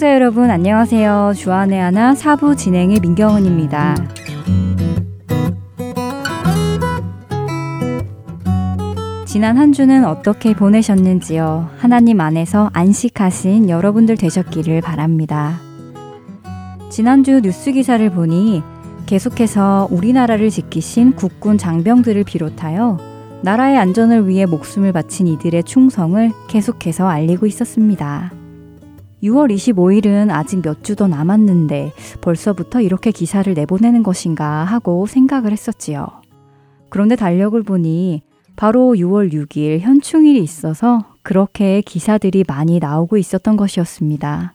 애청자 여러분 안녕하세요. 주안의 하나 사부 진행의 민경은입니다. 지난 한 주는 어떻게 보내셨는지요? 하나님 안에서 안식하신 여러분들 되셨기를 바랍니다. 지난주 뉴스 기사를 보니 계속해서 우리나라를 지키신 국군 장병들을 비롯하여 나라의 안전을 위해 목숨을 바친 이들의 충성을 계속해서 알리고 있었습니다. 6월 25일은 아직 몇 주 더 남았는데 벌써부터 이렇게 기사를 내보내는 것인가 하고 생각을 했었지요. 그런데 달력을 보니 바로 6월 6일 현충일이 있어서 그렇게 기사들이 많이 나오고 있었던 것이었습니다.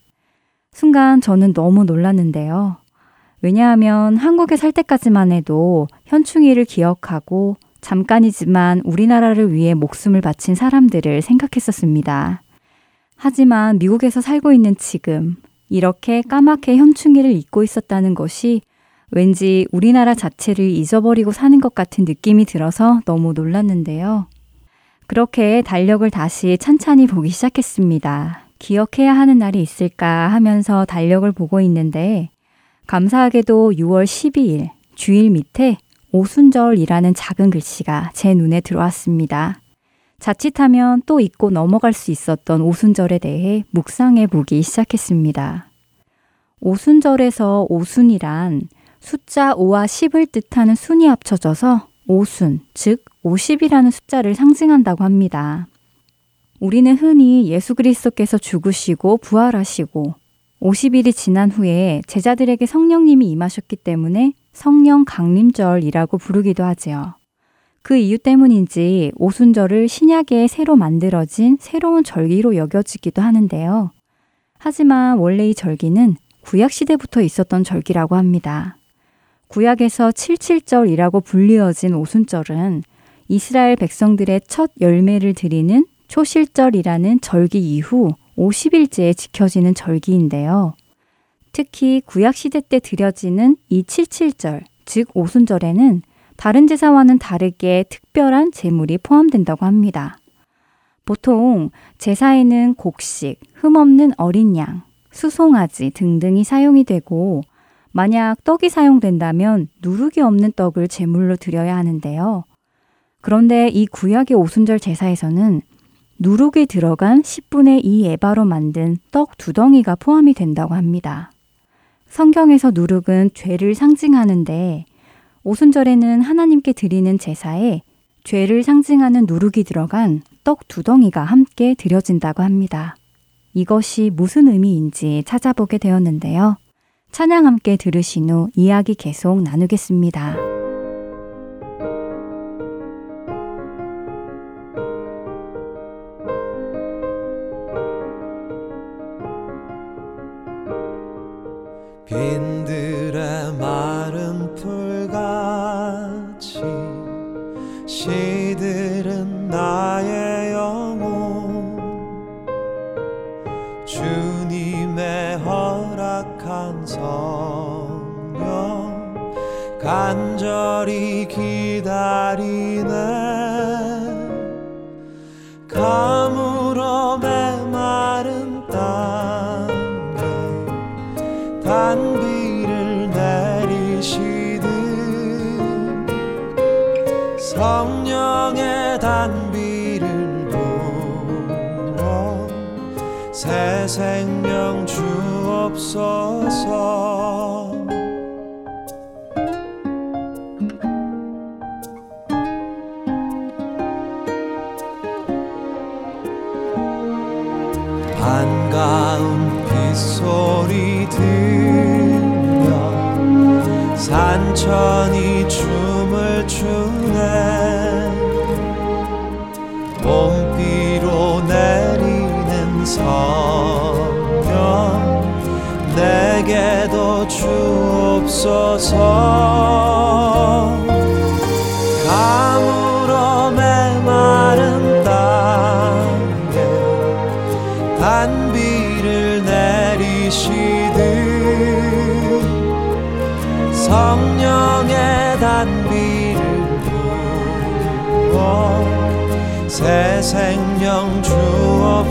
순간 저는 너무 놀랐는데요. 왜냐하면 한국에 살 때까지만 해도 현충일을 기억하고 잠깐이지만 우리나라를 위해 목숨을 바친 사람들을 생각했었습니다. 하지만 미국에서 살고 있는 지금 이렇게 까맣게 현충일을 잊고 있었다는 것이 왠지 우리나라 자체를 잊어버리고 사는 것 같은 느낌이 들어서 너무 놀랐는데요. 그렇게 달력을 다시 찬찬히 보기 시작했습니다. 기억해야 하는 날이 있을까 하면서 달력을 보고 있는데 감사하게도 6월 12일 주일 밑에 오순절이라는 작은 글씨가 제 눈에 들어왔습니다. 자칫하면 또 잊고 넘어갈 수 있었던 오순절에 대해 묵상해 보기 시작했습니다. 오순절에서 오순이란 숫자 5와 10을 뜻하는 순이 합쳐져서 오순, 즉 50이라는 숫자를 상징한다고 합니다. 우리는 흔히 예수 그리스도께서 죽으시고 부활하시고 50일이 지난 후에 제자들에게 성령님이 임하셨기 때문에 성령 강림절이라고 부르기도 하지요. 그 이유 때문인지 오순절을 신약에 새로 만들어진 새로운 절기로 여겨지기도 하는데요. 하지만 원래 이 절기는 구약시대부터 있었던 절기라고 합니다. 구약에서 77절이라고 불리어진 오순절은 이스라엘 백성들의 첫 열매를 드리는 초실절이라는 절기 이후 50일째에 지켜지는 절기인데요. 특히 구약시대 때 드려지는 이 77절, 즉 오순절에는 다른 제사와는 다르게 특별한 제물이 포함된다고 합니다. 보통 제사에는 곡식, 흠없는 어린 양, 수송아지 등등이 사용이 되고 만약 떡이 사용된다면 누룩이 없는 떡을 제물로 드려야 하는데요. 그런데 이 구약의 오순절 제사에서는 누룩이 들어간 10분의 2 에바로 만든 떡 두 덩이가 포함이 된다고 합니다. 성경에서 누룩은 죄를 상징하는데 오순절에는 하나님께 드리는 제사에 죄를 상징하는 누룩이 들어간 떡 두 덩이가 함께 드려진다고 합니다. 이것이 무슨 의미인지 찾아보게 되었는데요. 찬양 함께 들으신 후 이야기 계속 나누겠습니다. 새 생명 주옵소서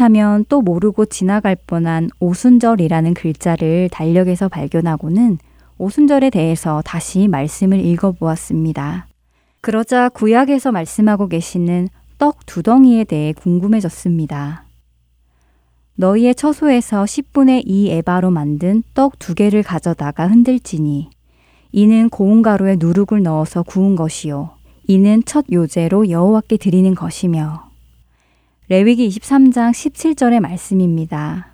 자칫하면 또 모르고 지나갈 뻔한 오순절이라는 글자를 달력에서 발견하고는 오순절에 대해서 다시 말씀을 읽어보았습니다. 그러자 구약에서 말씀하고 계시는 떡 두 덩이에 대해 궁금해졌습니다. 너희의 처소에서 10분의 2 에바로 만든 떡 두 개를 가져다가 흔들지니 이는 고운 가루에 누룩을 넣어서 구운 것이요 이는 첫 요제로 여호와께 드리는 것이며 레위기 23장 17절의 말씀입니다.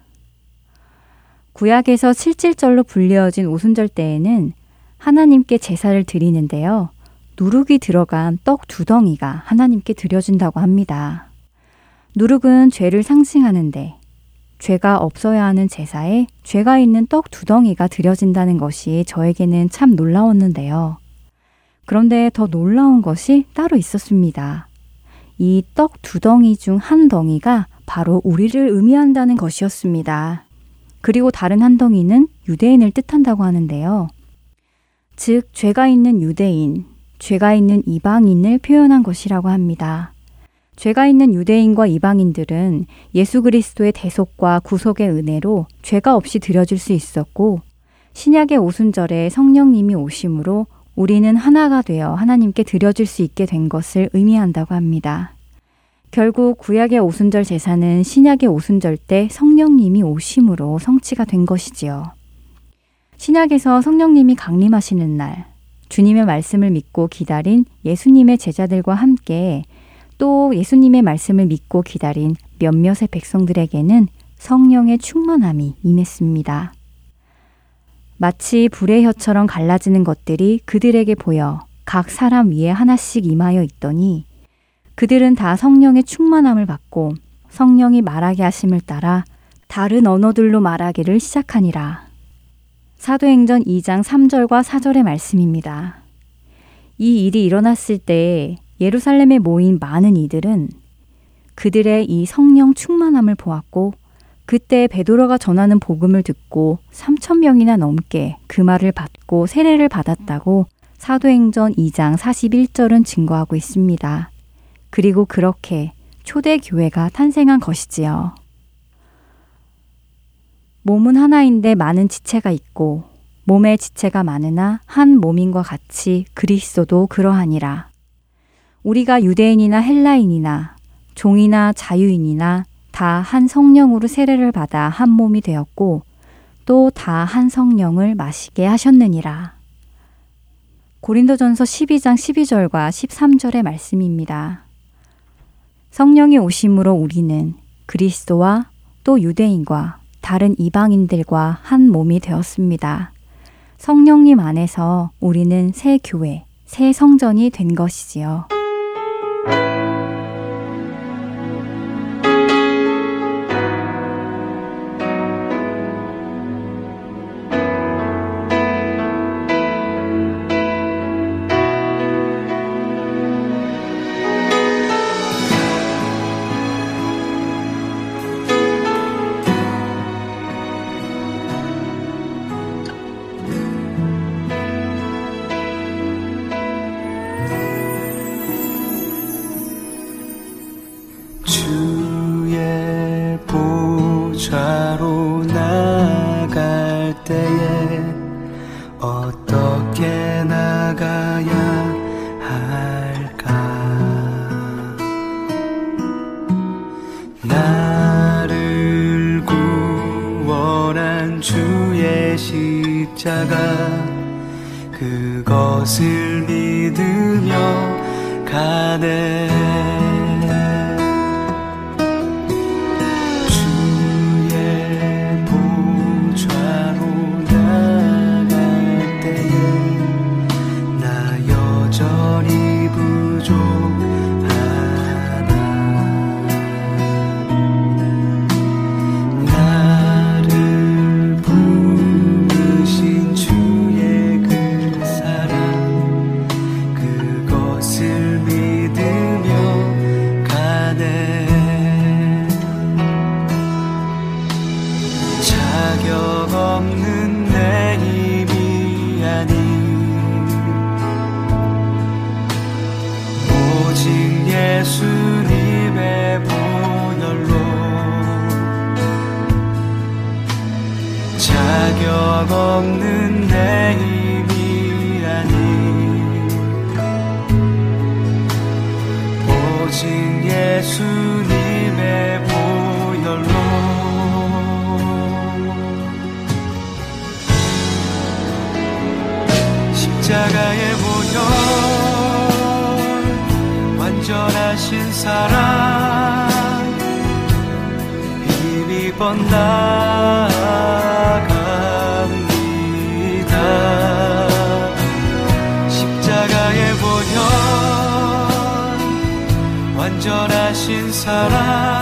구약에서 7질절로 불려진 오순절 때에는 하나님께 제사를 드리는데요. 누룩이 들어간 떡 두 덩이가 하나님께 드려진다고 합니다. 누룩은 죄를 상징하는데 죄가 없어야 하는 제사에 죄가 있는 떡 두 덩이가 드려진다는 것이 저에게는 참 놀라웠는데요. 그런데 더 놀라운 것이 따로 있었습니다. 이 떡 두 덩이 중 한 덩이가 바로 우리를 의미한다는 것이었습니다. 그리고 다른 한 덩이는 유대인을 뜻한다고 하는데요. 즉, 죄가 있는 유대인, 죄가 있는 이방인을 표현한 것이라고 합니다. 죄가 있는 유대인과 이방인들은 예수 그리스도의 대속과 구속의 은혜로 죄가 없이 드려질 수 있었고, 신약의 오순절에 성령님이 오심으로 우리는 하나가 되어 하나님께 드려질 수 있게 된 것을 의미한다고 합니다. 결국 구약의 오순절 제사는 신약의 오순절 때 성령님이 오심으로 성취가 된 것이지요. 신약에서 성령님이 강림하시는 날, 주님의 말씀을 믿고 기다린 예수님의 제자들과 함께 또 예수님의 말씀을 믿고 기다린 몇몇의 백성들에게는 성령의 충만함이 임했습니다. 마치 불의 혀처럼 갈라지는 것들이 그들에게 보여 각 사람 위에 하나씩 임하여 있더니 그들은 다 성령의 충만함을 받고 성령이 말하게 하심을 따라 다른 언어들로 말하기를 시작하니라. 사도행전 2장 3절과 4절의 말씀입니다. 이 일이 일어났을 때 예루살렘에 모인 많은 이들은 그들의 이 성령 충만함을 보았고 그때 베드로가 전하는 복음을 듣고 3천 명이나 넘게 그 말을 받고 세례를 받았다고 사도행전 2장 41절은 증거하고 있습니다. 그리고 그렇게 초대 교회가 탄생한 것이지요. 몸은 하나인데 많은 지체가 있고 몸의 지체가 많으나 한 몸인과 같이 그리스도도 그러하니라. 우리가 유대인이나 헬라인이나 종이나 자유인이나 다 한 성령으로 세례를 받아 한 몸이 되었고 또 다 한 성령을 마시게 하셨느니라. 고린도전서 12장 12절과 13절의 말씀입니다. 성령이 오심으로 우리는 그리스도와 또 유대인과 다른 이방인들과 한 몸이 되었습니다. 성령님 안에서 우리는 새 교회, 새 성전이 된 것이지요. 사랑.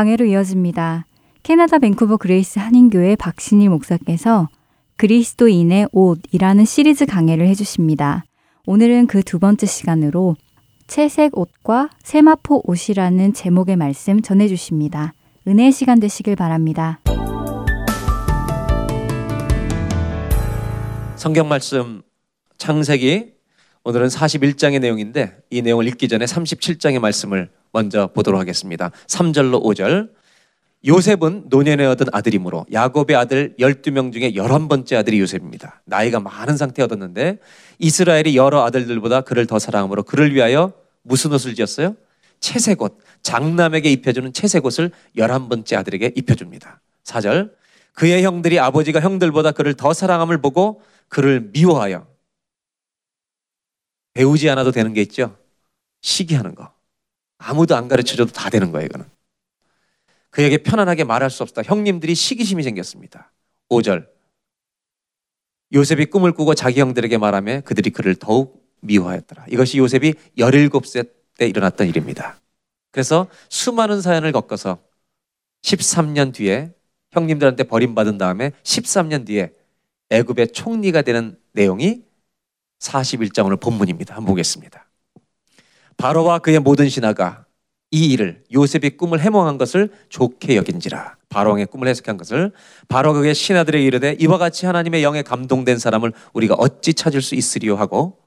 강해로 이어집니다. 캐나다 밴쿠버 그레이스 한인교회 박신일 목사께서 그리스도인의 옷이라는 시리즈 강해를 해주십니다. 오늘은 그 두 번째 시간으로 채색 옷과 세마포 옷이라는 제목의 말씀 전해주십니다. 은혜의 시간 되시길 바랍니다. 성경 말씀 창세기 오늘은 41장의 내용인데 이 내용을 읽기 전에 37장의 말씀을 먼저 보도록 하겠습니다. 3절로 5절. 요셉은 노년에 얻은 아들이므로 야곱의 아들 12명 중에 11번째 아들이 요셉입니다. 나이가 많은 상태에 얻었는데 이스라엘이 여러 아들들보다 그를 더 사랑함으로 그를 위하여 무슨 옷을 지었어요? 채색옷, 장남에게 입혀주는 채색옷을 11번째 아들에게 입혀줍니다. 4절. 그의 형들이 아버지가 형들보다 그를 더 사랑함을 보고 그를 미워하여 배우지 않아도 되는 게 있죠. 시기하는 거. 아무도 안 가르쳐줘도 다 되는 거예요, 이거는. 그에게 편안하게 말할 수 없다. 형님들이 시기심이 생겼습니다. 5절. 요셉이 꿈을 꾸고 자기 형들에게 말하며 그들이 그를 더욱 미워하였더라. 이것이 요셉이 17세 때 일어났던 일입니다. 그래서 수많은 사연을 겪어서 13년 뒤에 형님들한테 버림받은 다음에 13년 뒤에 애굽의 총리가 되는 내용이 41장 오늘 본문입니다. 한번 보겠습니다. 바로와 그의 모든 신하가 이 일을 요셉이 꿈을 해몽한 것을 좋게 여긴지라. 바로왕의 꿈을 해석한 것을 바로 그의 신하들에게 이르되 이와 같이 하나님의 영에 감동된 사람을 우리가 어찌 찾을 수 있으리요? 하고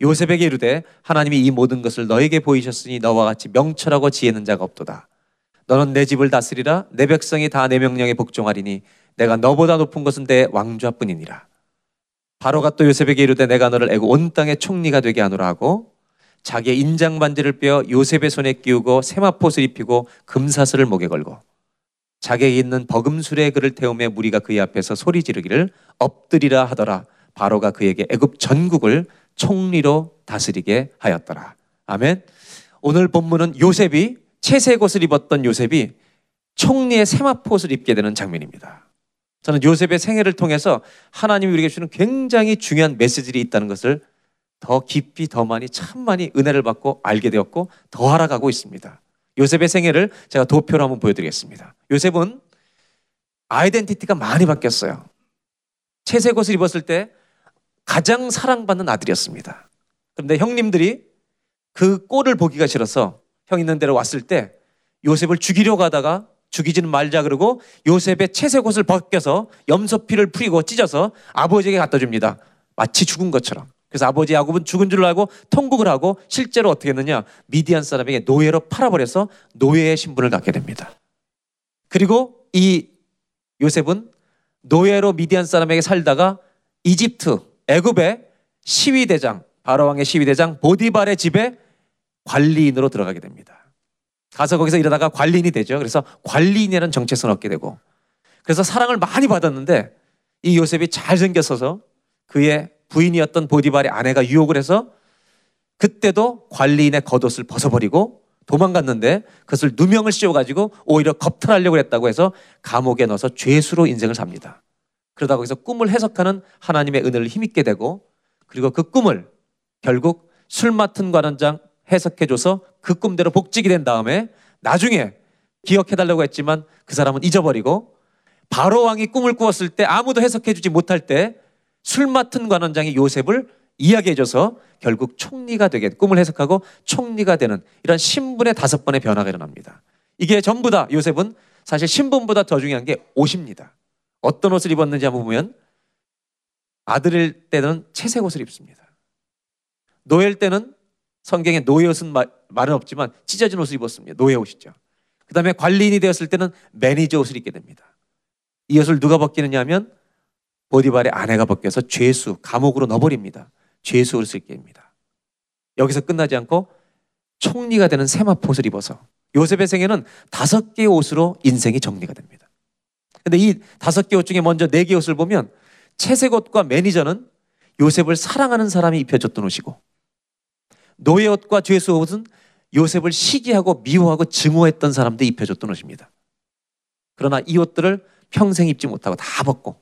요셉에게 이르되 하나님이 이 모든 것을 너에게 보이셨으니 너와 같이 명철하고 지혜 있는 자가 없도다. 너는 내 집을 다스리라. 내 백성이 다 내 명령에 복종하리니 내가 너보다 높은 것은 내 왕좌뿐이니라 바로가 또 요셉에게 이르되 내가 너를 애고 온 땅의 총리가 되게 하노라 하고 자기의 인장 반지를 빼어 요셉의 손에 끼우고 세마포를 입히고 금사슬을 목에 걸고 자기에게 있는 버금술에 그를 태우며 무리가 그의 앞에서 소리 지르기를 엎드리라 하더라. 바로가 그에게 애굽 전국을 총리로 다스리게 하였더라. 아멘. 오늘 본문은 요셉이 채색 옷을 입었던 요셉이 총리의 세마포를 입게 되는 장면입니다 저는 요셉의 생애를 통해서 하나님이 우리에게 주는 굉장히 중요한 메시지들이 있다는 것을 더 깊이 더 많이 참 많이 은혜를 받고 알게 되었고 더 알아가고 있습니다. 요셉의 생애를 제가 도표로 한번 보여드리겠습니다. 요셉은 아이덴티티가 많이 바뀌었어요. 채색 옷을 입었을 때 가장 사랑받는 아들이었습니다. 그런데 형님들이 그 꼴을 보기가 싫어서 형 있는 데로 왔을 때 요셉을 죽이려고 하다가 죽이지는 말자 그러고 요셉의 채색 옷을 벗겨서 염소피를 풀이고 찢어서 아버지에게 갖다 줍니다. 마치 죽은 것처럼. 그래서 아버지 야곱은 죽은 줄 알고 통곡을 하고 실제로 어떻게 했느냐 미디안 사람에게 노예로 팔아버려서 노예의 신분을 갖게 됩니다. 그리고 이 요셉은 노예로 미디안 사람에게 살다가 이집트 애굽의 시위대장 바로 왕의 시위대장 보디발의 집에 관리인으로 들어가게 됩니다. 가서 거기서 일하다가 관리인이 되죠. 그래서 관리인이라는 정체성을 얻게 되고 그래서 사랑을 많이 받았는데 이 요셉이 잘생겼어서 그의 부인이었던 보디발의 아내가 유혹을 해서 그때도 관리인의 겉옷을 벗어버리고 도망갔는데 그것을 누명을 씌워가지고 오히려 겁탈하려고 했다고 해서 감옥에 넣어서 죄수로 인생을 삽니다. 그러다 거기서 꿈을 해석하는 하나님의 은혜를 힘입게 되고 그리고 그 꿈을 결국 술 맡은 관원장 해석해줘서 그 꿈대로 복직이 된 다음에 나중에 기억해달라고 했지만 그 사람은 잊어버리고 바로 왕이 꿈을 꾸었을 때 아무도 해석해주지 못할 때 술 맡은 관원장이 요셉을 이야기해줘서 결국 총리가 되게 꿈을 해석하고 총리가 되는 이런 신분의 다섯 번의 변화가 일어납니다. 이게 전부 다 요셉은 사실 신분보다 더 중요한 게 옷입니다. 어떤 옷을 입었는지 한번 보면 아들일 때는 채색 옷을 입습니다. 노예일 때는 성경에 노예 옷은 마- 말은 없지만 찢어진 옷을 입었습니다. 노예 옷이죠. 그 다음에 관리인이 되었을 때는 매니저 옷을 입게 됩니다. 이 옷을 누가 벗기느냐 하면 보디발의 아내가 벗겨서 죄수, 감옥으로 넣어버립니다. 죄수 옷을 입게 됩니다. 여기서 끝나지 않고 총리가 되는 세마포 옷을 입어서 요셉의 생애는 다섯 개의 옷으로 인생이 정리가 됩니다. 근데 이 다섯 개 옷 중에 먼저 네 개 옷을 보면 채색 옷과 매니저는 요셉을 사랑하는 사람이 입혀줬던 옷이고 노예 옷과 죄수 옷은 요셉을 시기하고 미워하고 증오했던 사람들이 입혀줬던 옷입니다. 그러나 이 옷들을 평생 입지 못하고 다 벗고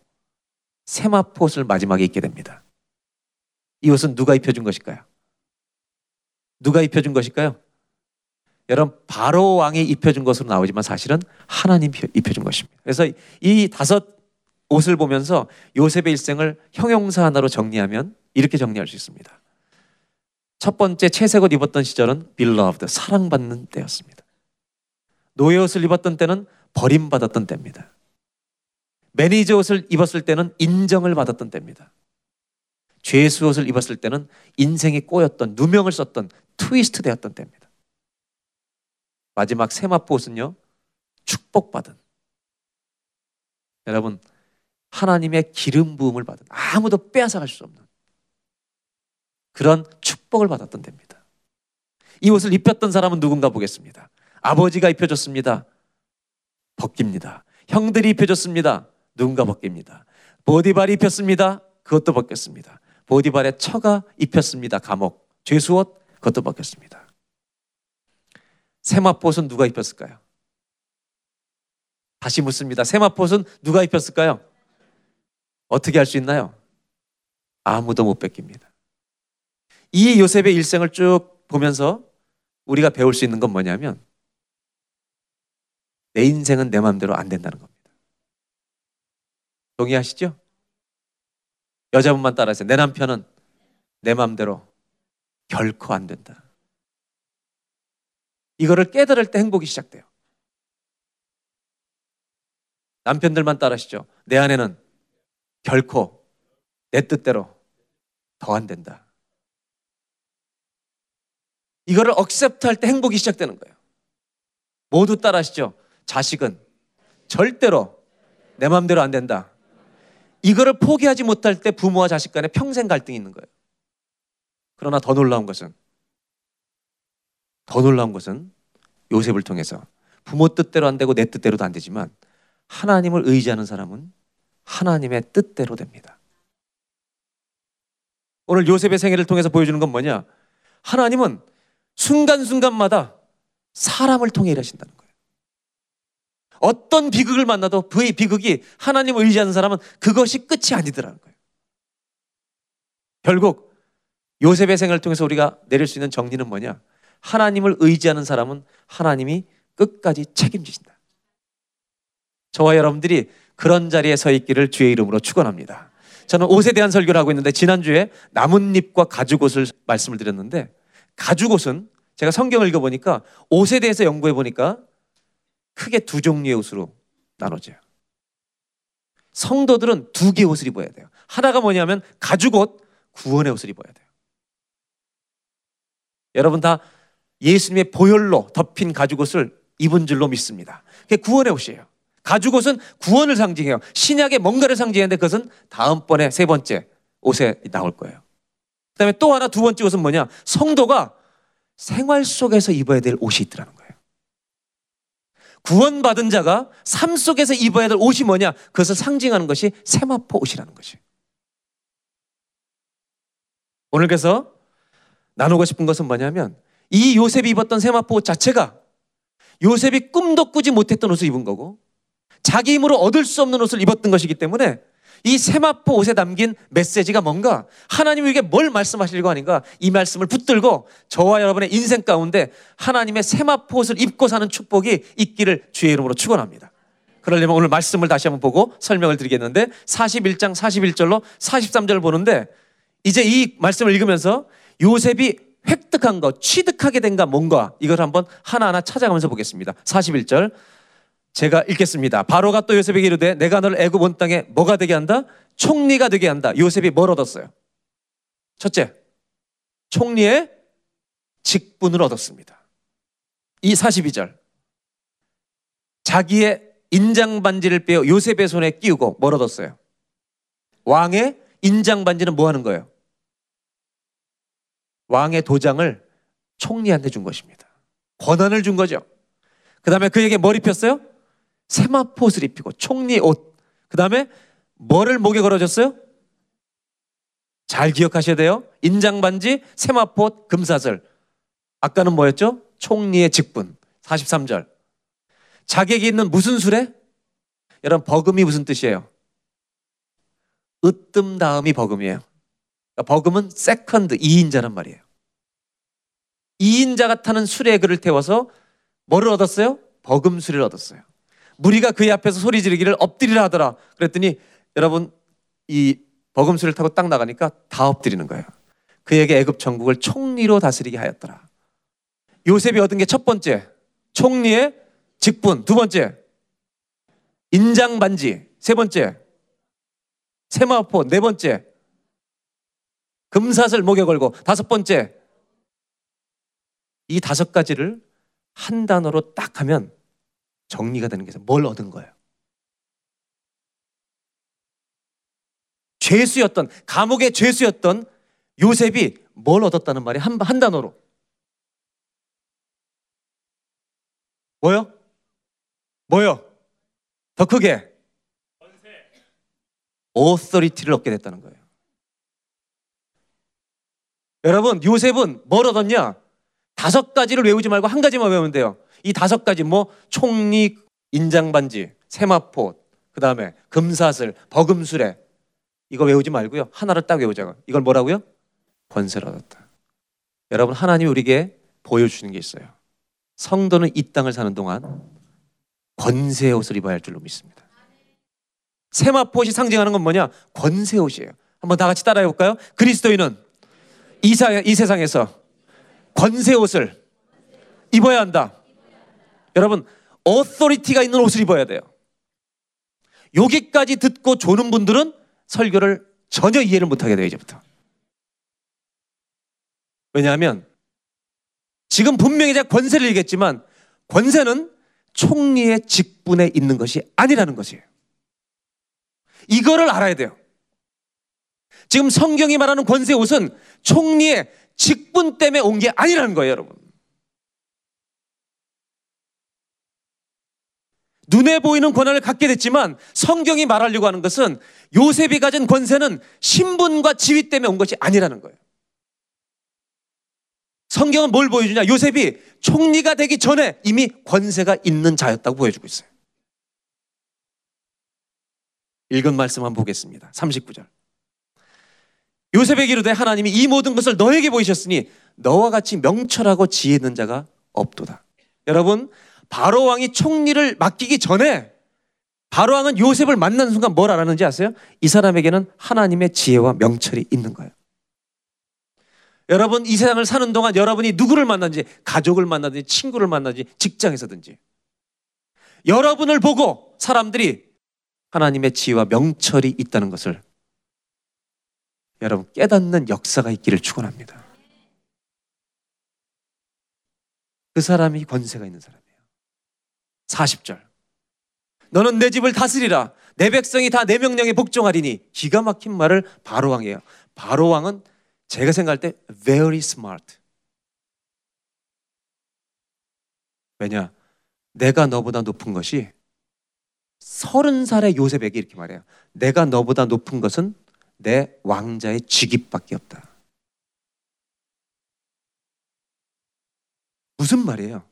세마포 옷을 마지막에 입게 됩니다. 이 옷은 누가 입혀준 것일까요? 누가 입혀준 것일까요? 여러분 바로 왕이 입혀준 것으로 나오지만 사실은 하나님 입혀준 것입니다. 그래서 이 다섯 옷을 보면서 요셉의 일생을 형용사 하나로 정리하면 이렇게 정리할 수 있습니다. 첫 번째 채색 옷 입었던 시절은 beloved 사랑받는 때였습니다. 노예 옷을 입었던 때는 버림받았던 때입니다. 매니저 옷을 입었을 때는 인정을 받았던 때입니다. 죄수 옷을 입었을 때는 인생이 꼬였던 누명을 썼던 트위스트 되었던 때입니다. 마지막 세마포 옷은요 축복받은 여러분 하나님의 기름 부음을 받은 아무도 빼앗아갈 수 없는 그런 축복을 받았던 때입니다. 이 옷을 입혔던 사람은 누군가 보겠습니다. 아버지가 입혀줬습니다. 벗깁니다. 형들이 입혀줬습니다. 누군가 벗깁니다. 보디발이 입혔습니다. 그것도 벗겼습니다. 보디발의 처가 입혔습니다. 감옥. 죄수옷 그것도 벗겼습니다. 세마포옷은 누가 입혔을까요? 다시 묻습니다. 세마포옷은 누가 입혔을까요? 어떻게 할 수 있나요? 아무도 못 뺏깁니다. 이 요셉의 일생을 쭉 보면서 우리가 배울 수 있는 건 뭐냐면 내 인생은 내 마음대로 안 된다는 겁니다. 동의하시죠? 여자분만 따라하세요. 내 남편은 내 마음대로 결코 안 된다. 이거를 깨달을 때 행복이 시작돼요. 남편들만 따라하시죠. 내 아내는 결코 내 뜻대로 더 안 된다. 이거를 accept 할 때 행복이 시작되는 거예요. 모두 따라하시죠. 자식은 절대로 내 마음대로 안 된다. 이거를 포기하지 못할 때 부모와 자식 간에 평생 갈등이 있는 거예요. 그러나 더 놀라운 것은 더 놀라운 것은 요셉을 통해서 부모 뜻대로 안 되고 내 뜻대로도 안 되지만 하나님을 의지하는 사람은 하나님의 뜻대로 됩니다. 오늘 요셉의 생애를 통해서 보여주는 건 뭐냐? 하나님은 순간순간마다 사람을 통해 일하신다는 거예요. 어떤 비극을 만나도 그의 비극이 하나님을 의지하는 사람은 그것이 끝이 아니더라는 거예요. 결국 요셉의 생을 통해서 우리가 내릴 수 있는 정리는 뭐냐? 하나님을 의지하는 사람은 하나님이 끝까지 책임지신다. 저와 여러분들이 그런 자리에 서 있기를 주의 이름으로 축원합니다. 저는 옷에 대한 설교를 하고 있는데 지난주에 나뭇잎과 가죽옷을 말씀을 드렸는데 가죽옷은 제가 성경을 읽어보니까 옷에 대해서 연구해 보니까 크게 두 종류의 옷으로 나눠져요. 성도들은 두 개의 옷을 입어야 돼요. 하나가 뭐냐면 가죽옷, 구원의 옷을 입어야 돼요. 여러분 다 예수님의 보혈로 덮인 가죽옷을 입은 줄로 믿습니다. 그게 구원의 옷이에요. 가죽옷은 구원을 상징해요. 신약의 뭔가를 상징하는데 그것은 다음번에 세 번째 옷에 나올 거예요. 그 다음에 또 하나 두 번째 옷은 뭐냐? 성도가 생활 속에서 입어야 될 옷이 있더라는 거예요. 구원받은 자가 삶 속에서 입어야 될 옷이 뭐냐? 그것을 상징하는 것이 세마포 옷이라는 것이. 오늘 그래서 나누고 싶은 것은 뭐냐면 이 요셉이 입었던 세마포 옷 자체가 요셉이 꿈도 꾸지 못했던 옷을 입은 거고 자기 힘으로 얻을 수 없는 옷을 입었던 것이기 때문에 이 세마포 옷에 담긴 메시지가 뭔가 하나님이 이게 뭘 말씀하시려고 하는가 이 말씀을 붙들고 저와 여러분의 인생 가운데 하나님의 세마포 옷을 입고 사는 축복이 있기를 주의 이름으로 축원합니다. 그러려면 오늘 말씀을 다시 한번 보고 설명을 드리겠는데 41장 41절로 43절을 보는데 이제 이 말씀을 읽으면서 요셉이 획득한 것, 취득하게 된가 뭔가 이걸 한번 하나하나 찾아가면서 보겠습니다. 41절 제가 읽겠습니다. 바로가 또 요셉에게 이르되 내가 너를 애굽 온 땅에 뭐가 되게 한다? 총리가 되게 한다. 요셉이 뭘 얻었어요? 첫째, 총리의 직분을 얻었습니다. 이 42절. 자기의 인장 반지를 빼어 요셉의 손에 끼우고 뭘 얻었어요? 왕의 인장 반지는 뭐 하는 거예요? 왕의 도장을 총리한테 준 것입니다. 권한을 준 거죠. 그 다음에 그에게 뭘 입혔어요? 세마포옷을 입히고 총리 옷. 그 다음에 뭐를 목에 걸어줬어요? 잘 기억하셔야 돼요. 인장 반지, 세마포 금사슬. 아까는 뭐였죠? 총리의 직분. 43절. 자객이 있는 무슨 수레? 여러분 버금이 무슨 뜻이에요? 으뜸 다음이 버금이에요. 그러니까 버금은 second 2인자란 말이에요. 2인자가 타는 수레에 그를 태워서 뭐를 얻었어요? 버금 수레를 얻었어요. 무리가 그의 앞에서 소리 지르기를 엎드리라 하더라. 그랬더니 여러분 이 버금 수레를 타고 딱 나가니까 다 엎드리는 거예요. 그에게 애굽 전국을 총리로 다스리게 하였더라. 요셉이 얻은 게 첫 번째 총리의 직분, 두 번째 인장 반지, 세 번째 세마포, 네 번째 금사슬 목에 걸고 다섯 번째 이 다섯 가지를 한 단어로 딱 하면 정리가 되는 게 뭘 얻은 거예요? 죄수였던 감옥의 죄수였던 요셉이 뭘 얻었다는 말이 한, 한 단어로 뭐요? 뭐요? 더 크게 오서리티를 얻게 됐다는 거예요. 여러분 요셉은 뭘 얻었냐? 다섯 가지를 외우지 말고 한 가지만 외우면 돼요. 이 다섯 가지 뭐 총리 인장 반지, 세마포, 그 다음에 금사슬, 버금수레 이거 외우지 말고요. 하나를 딱 외우자고. 이걸 뭐라고요? 권세를 얻었다. 여러분 하나님 우리에게 보여주는 게 있어요. 성도는 이 땅을 사는 동안 권세의 옷을 입어야 할 줄로 믿습니다. 세마포옷이 상징하는 건 뭐냐? 권세 옷이에요. 한번 다 같이 따라해 볼까요? 그리스도인은 이, 사, 이 세상에서 권세 옷을 입어야 한다. 여러분, 어소리티가 있는 옷을 입어야 돼요. 여기까지 듣고 조는 분들은 설교를 전혀 이해를 못하게 돼요, 이제부터. 왜냐하면 지금 분명히 제가 권세를 얘기했지만 권세는 총리의 직분에 있는 것이 아니라는 것이에요. 이거를 알아야 돼요. 지금 성경이 말하는 권세 옷은 총리의 직분 때문에 온 게 아니라는 거예요, 여러분. 눈에 보이는 권한을 갖게 됐지만 성경이 말하려고 하는 것은 요셉이 가진 권세는 신분과 지위 때문에 온 것이 아니라는 거예요. 성경은 뭘 보여주냐? 요셉이 총리가 되기 전에 이미 권세가 있는 자였다고 보여주고 있어요. 읽은 말씀 한번 보겠습니다. 39절. 요셉에게 이르되 하나님이 이 모든 것을 너에게 보이셨으니 너와 같이 명철하고 지혜 있는 자가 없도다. 여러분, 바로 왕이 총리를 맡기기 전에 바로 왕은 요셉을 만난 순간 뭘 알았는지 아세요? 이 사람에게는 하나님의 지혜와 명철이 있는 거예요. 여러분 이 세상을 사는 동안 여러분이 누구를 만난지 가족을 만나든지 친구를 만나든지 직장에서든지 여러분을 보고 사람들이 하나님의 지혜와 명철이 있다는 것을 여러분 깨닫는 역사가 있기를 축원합니다. 그 사람이 권세가 있는 사람이에요. 40절. 너는 내 집을 다스리라. 내 백성이 다 내 명령에 복종하리니 기가 막힌 말을 바로 왕이에요. 바로 왕은 제가 생각할 때 very smart. 왜냐? 내가 너보다 높은 것이 서른 살의 요셉에게 이렇게 말해요. 내가 너보다 높은 것은 내 왕자의 직입밖에 없다. 무슨 말이에요?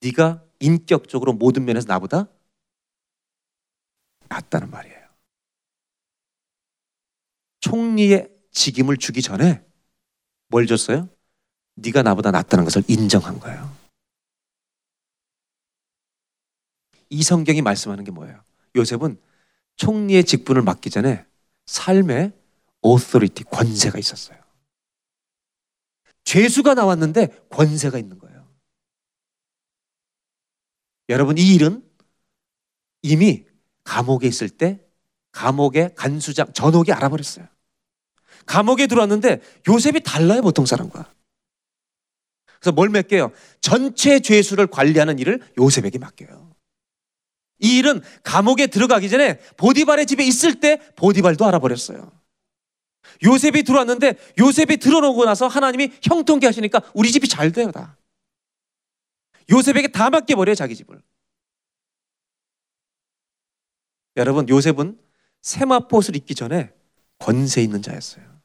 네가 인격적으로 모든 면에서 나보다 낫다는 말이에요. 총리의 직임을 주기 전에 뭘 줬어요? 네가 나보다 낫다는 것을 인정한 거예요. 이 성경이 말씀하는 게 뭐예요? 요셉은 총리의 직분을 맡기 전에 삶에 authority 권세가 있었어요. 죄수가 나왔는데 권세가 있는 거예요. 여러분 이 일은 이미 감옥에 있을 때 감옥의 간수장 전옥이 알아버렸어요. 감옥에 들어왔는데 요셉이 달라요 보통 사람과. 그래서 뭘 맡겨요? 전체 죄수를 관리하는 일을 요셉에게 맡겨요. 이 일은 감옥에 들어가기 전에 보디발의 집에 있을 때 보디발도 알아버렸어요. 요셉이 들어왔는데 요셉이 들어오고 나서 하나님이 형통케 하시니까 우리 집이 잘 돼요 다. 요셉에게 다 맡겨버려요 자기 집을. 여러분 요셉은 세마포옷을 입기 전에 권세 있는 자였어요.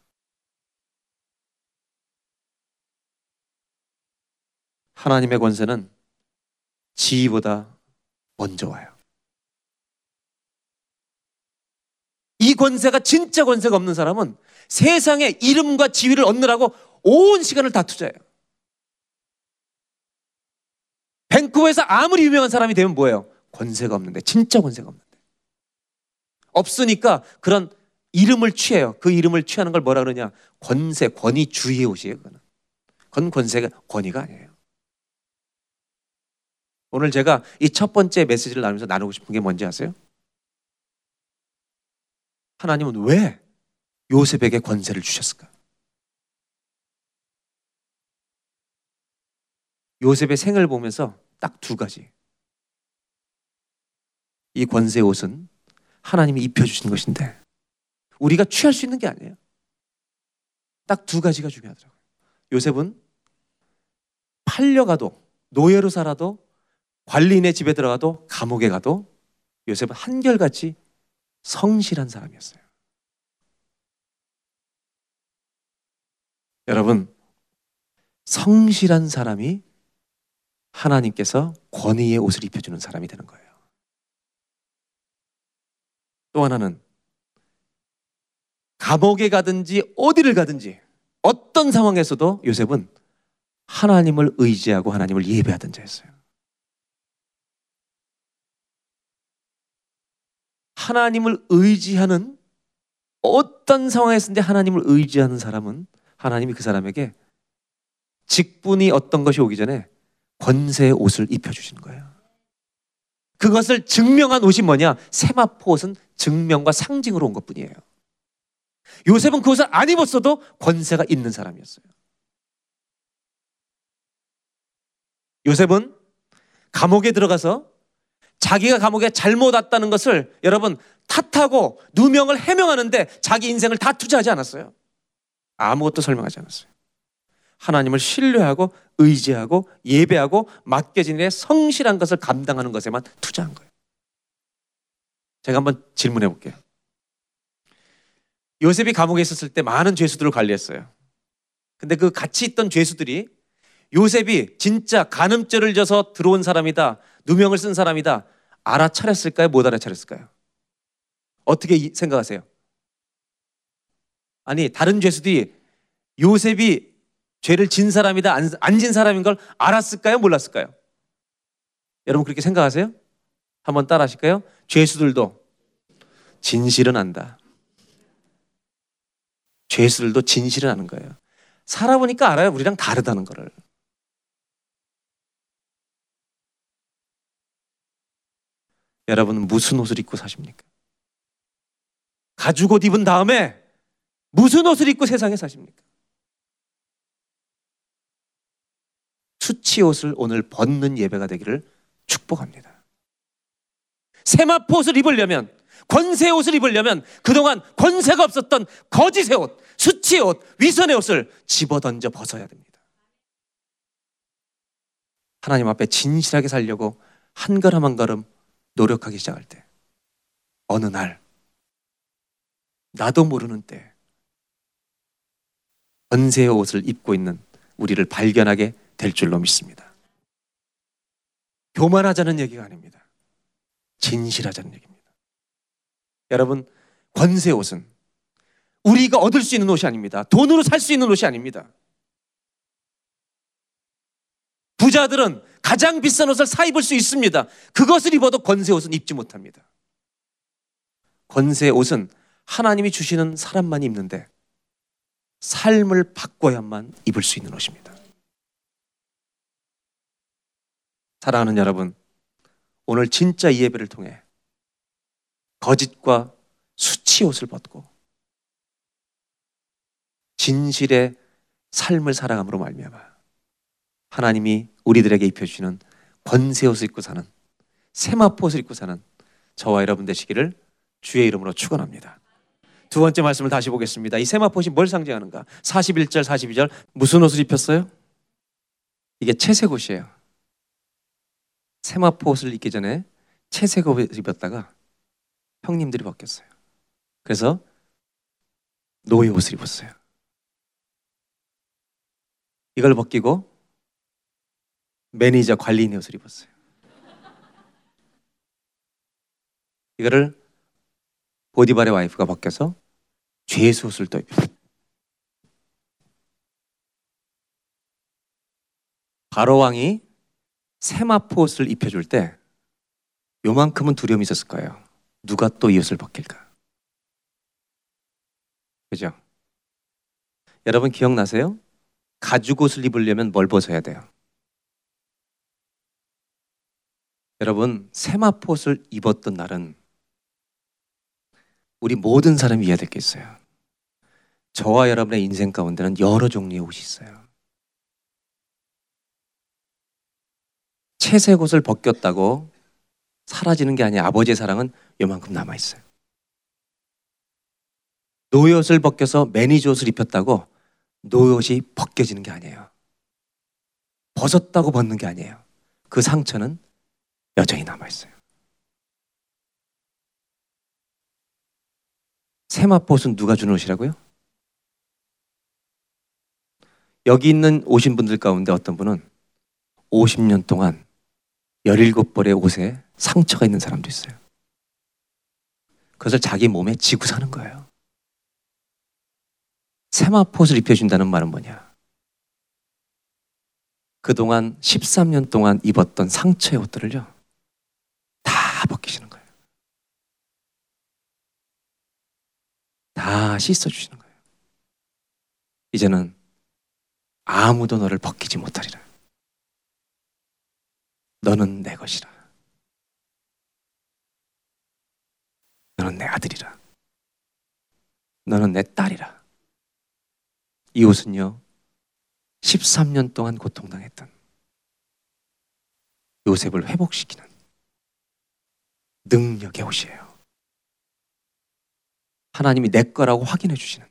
하나님의 권세는 지위보다 먼저 와요. 이 권세가 진짜 권세가 없는 사람은 세상에 이름과 지위를 얻느라고 온 시간을 다 투자해요. 밴쿠버에서 아무리 유명한 사람이 되면 뭐예요? 권세가 없는데, 진짜 권세가 없는데. 없으니까 그런 이름을 취해요. 그 이름을 취하는 걸 뭐라 그러냐? 권세, 권위 주의 옷이에요, 그거는. 그건 권세가, 권위가 아니에요. 오늘 제가 이 첫 번째 메시지를 나누면서 나누고 싶은 게 뭔지 아세요? 하나님은 왜 요셉에게 권세를 주셨을까? 요셉의 생을 보면서 딱 두 가지. 이 권세 옷은 하나님이 입혀주신 것인데 우리가 취할 수 있는 게 아니에요. 딱 두 가지가 중요하더라고요. 요셉은 팔려가도 노예로 살아도 관리인의 집에 들어가도 감옥에 가도 요셉은 한결같이 성실한 사람이었어요. 여러분, 성실한 사람이 하나님께서 권위의 옷을 입혀주는 사람이 되는 거예요. 또 하나는 감옥에 가든지 어디를 가든지 어떤 상황에서도 요셉은 하나님을 의지하고 하나님을 예배하던 자였어요. 하나님을 의지하는 어떤 상황에서든지 하나님을 의지하는 사람은 하나님이 그 사람에게 직분이 어떤 것이 오기 전에 권세의 옷을 입혀주시는 거예요. 그것을 증명한 옷이 뭐냐? 세마포 옷은 증명과 상징으로 온 것 뿐이에요. 요셉은 그 옷을 안 입었어도 권세가 있는 사람이었어요. 요셉은 감옥에 들어가서 자기가 감옥에 잘못 왔다는 것을 여러분 탓하고 누명을 해명하는데 자기 인생을 다 투자하지 않았어요. 아무것도 설명하지 않았어요. 하나님을 신뢰하고 의지하고 예배하고 맡겨진 일에 성실한 것을 감당하는 것에만 투자한 거예요. 제가 한번 질문해 볼게요. 요셉이 감옥에 있었을 때 많은 죄수들을 관리했어요. 근데 그 같이 있던 죄수들이 요셉이 진짜 간음죄를 져서 들어온 사람이다. 누명을 쓴 사람이다. 알아차렸을까요? 못 알아차렸을까요? 어떻게 생각하세요? 아니, 다른 죄수들이 요셉이 죄를 진 사람이다, 안 진 사람인 걸 알았을까요? 몰랐을까요? 여러분 그렇게 생각하세요? 한번 따라 하실까요? 죄수들도 진실은 안다. 죄수들도 진실은 아는 거예요. 살아보니까 알아요. 우리랑 다르다는 거를. 여러분은 무슨 옷을 입고 사십니까? 가죽 옷 입은 다음에 무슨 옷을 입고 세상에 사십니까? 수치 옷을 오늘 벗는 예배가 되기를 축복합니다. 세마포 옷을 입으려면 권세 옷을 입으려면 그동안 권세가 없었던 거짓의 옷, 수치의 옷, 위선의 옷을 집어던져 벗어야 됩니다. 하나님 앞에 진실하게 살려고 한 걸음 한 걸음 노력하기 시작할 때 어느 날 나도 모르는 때 권세의 옷을 입고 있는 우리를 발견하게 될 줄로 믿습니다. 교만하자는 얘기가 아닙니다. 진실하자는 얘기입니다. 여러분, 권세 옷은 우리가 얻을 수 있는 옷이 아닙니다. 돈으로 살 수 있는 옷이 아닙니다. 부자들은 가장 비싼 옷을 사 입을 수 있습니다. 그것을 입어도 권세 옷은 입지 못합니다. 권세 옷은 하나님이 주시는 사람만 입는데 삶을 바꿔야만 입을 수 있는 옷입니다. 사랑하는 여러분, 오늘 진짜 이 예배를 통해 거짓과 수치 옷을 벗고 진실의 삶을 살아감으로 말미암아 하나님이 우리들에게 입혀주시는 권세 옷을 입고 사는 세마포 옷을 입고 사는 저와 여러분 되시기를 주의 이름으로 축원합니다. 두 번째 말씀을 다시 보겠습니다. 이 세마포옷이 뭘 상징하는가? 41절, 42절 무슨 옷을 입혔어요? 이게 채색 옷이에요. 세마포 옷을 입기 전에 채색 옷을 입었다가 형님들이 바뀌었어요. 그래서 노예 옷을 입었어요. 이걸 벗기고 매니저 관리인의 옷을 입었어요. 이거를 보디발의 와이프가 벗겨서 죄수 옷을 또 입혀요. 바로 왕이 세마포 옷을 입혀줄 때 요만큼은 두려움이 있었을 거예요. 누가 또 이 옷을 벗길까? 그죠? 여러분 기억나세요? 가죽 옷을 입으려면 뭘 벗어야 돼요? 여러분 세마포 옷을 입었던 날은 우리 모든 사람이 이해야 될게 있어요. 저와 여러분의 인생 가운데는 여러 종류의 옷이 있어요. 채색 옷을 벗겼다고 사라지는 게 아니라 아버지의 사랑은 요만큼 남아 있어요. 노예 옷을 벗겨서 매니저 옷을 입혔다고 노예 옷이 벗겨지는 게 아니에요. 벗었다고 벗는 게 아니에요. 그 상처는 여전히 남아 있어요. 세마포 옷은 누가 준 옷이라고요? 여기 있는 오신 분들 가운데 어떤 분은 50년 동안 17벌의 옷에 상처가 있는 사람도 있어요. 그것을 자기 몸에 지고 사는 거예요. 세마포옷을 입혀준다는 말은 뭐냐? 그동안 13년 동안 입었던 상처의 옷들을요, 다 벗기시는 거예요. 다 씻어주시는 거예요. 이제는 아무도 너를 벗기지 못하리라. 너는 내 것이라. 너는 내 아들이라. 너는 내 딸이라. 이 옷은요, 13년 동안 고통당했던 요셉을 회복시키는 능력의 옷이에요. 하나님이 내 거라고 확인해 주시는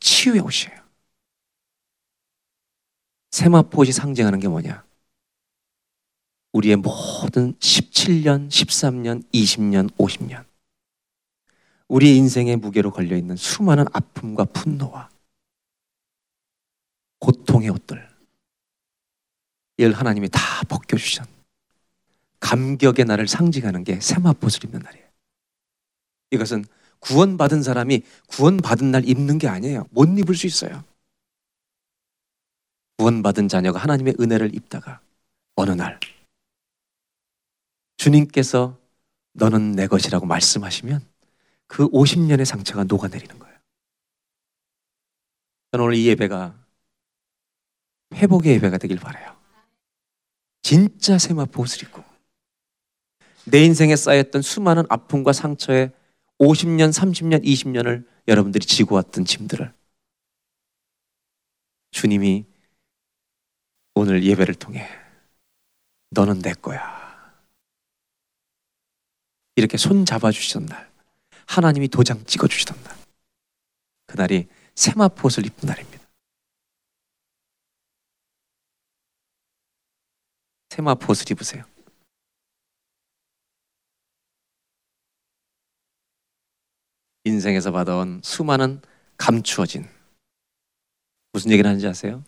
치유의 옷이에요. 세마포옷이 상징하는 게 뭐냐? 우리의 모든 17년, 13년, 20년, 50년 우리 인생의 무게로 걸려 있는 수많은 아픔과 분노와 고통의 옷들 이걸 하나님이 다 벗겨 주신 감격의 날을 상징하는 게 세마포옷을 입는 날이에요. 이것은 구원받은 사람이 구원받은 날 입는 게 아니에요. 못 입을 수 있어요. 구원받은 자녀가 하나님의 은혜를 입다가 어느 날 주님께서 너는 내 것이라고 말씀하시면 그 50년의 상처가 녹아내리는 거예요. 저는 오늘 이 예배가 회복의 예배가 되길 바라요. 진짜 세마포 옷을 입고 내 인생에 쌓였던 수많은 아픔과 상처에 50년, 30년, 20년을 여러분들이 지고 왔던 짐들을 주님이 오늘 예배를 통해 너는 내 거야. 이렇게 손 잡아주시던 날, 하나님이 도장 찍어주시던 날, 그날이 세마포옷을 입은 날입니다. 세마포옷을 입으세요. 인생에서 받아온 수많은 감추어진 무슨 얘기를 하는지 아세요?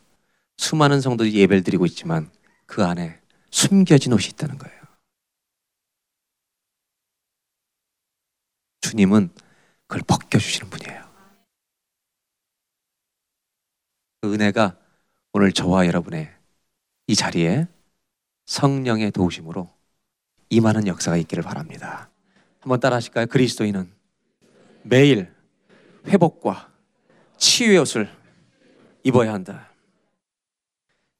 수많은 성도들이 예배를 드리고 있지만 그 안에 숨겨진 옷이 있다는 거예요. 주님은 그걸 벗겨주시는 분이에요. 그 은혜가 오늘 저와 여러분의 이 자리에 성령의 도우심으로 임하는 역사가 있기를 바랍니다. 한번 따라 하실까요? 그리스도인은 매일 회복과 치유의 옷을 입어야 한다.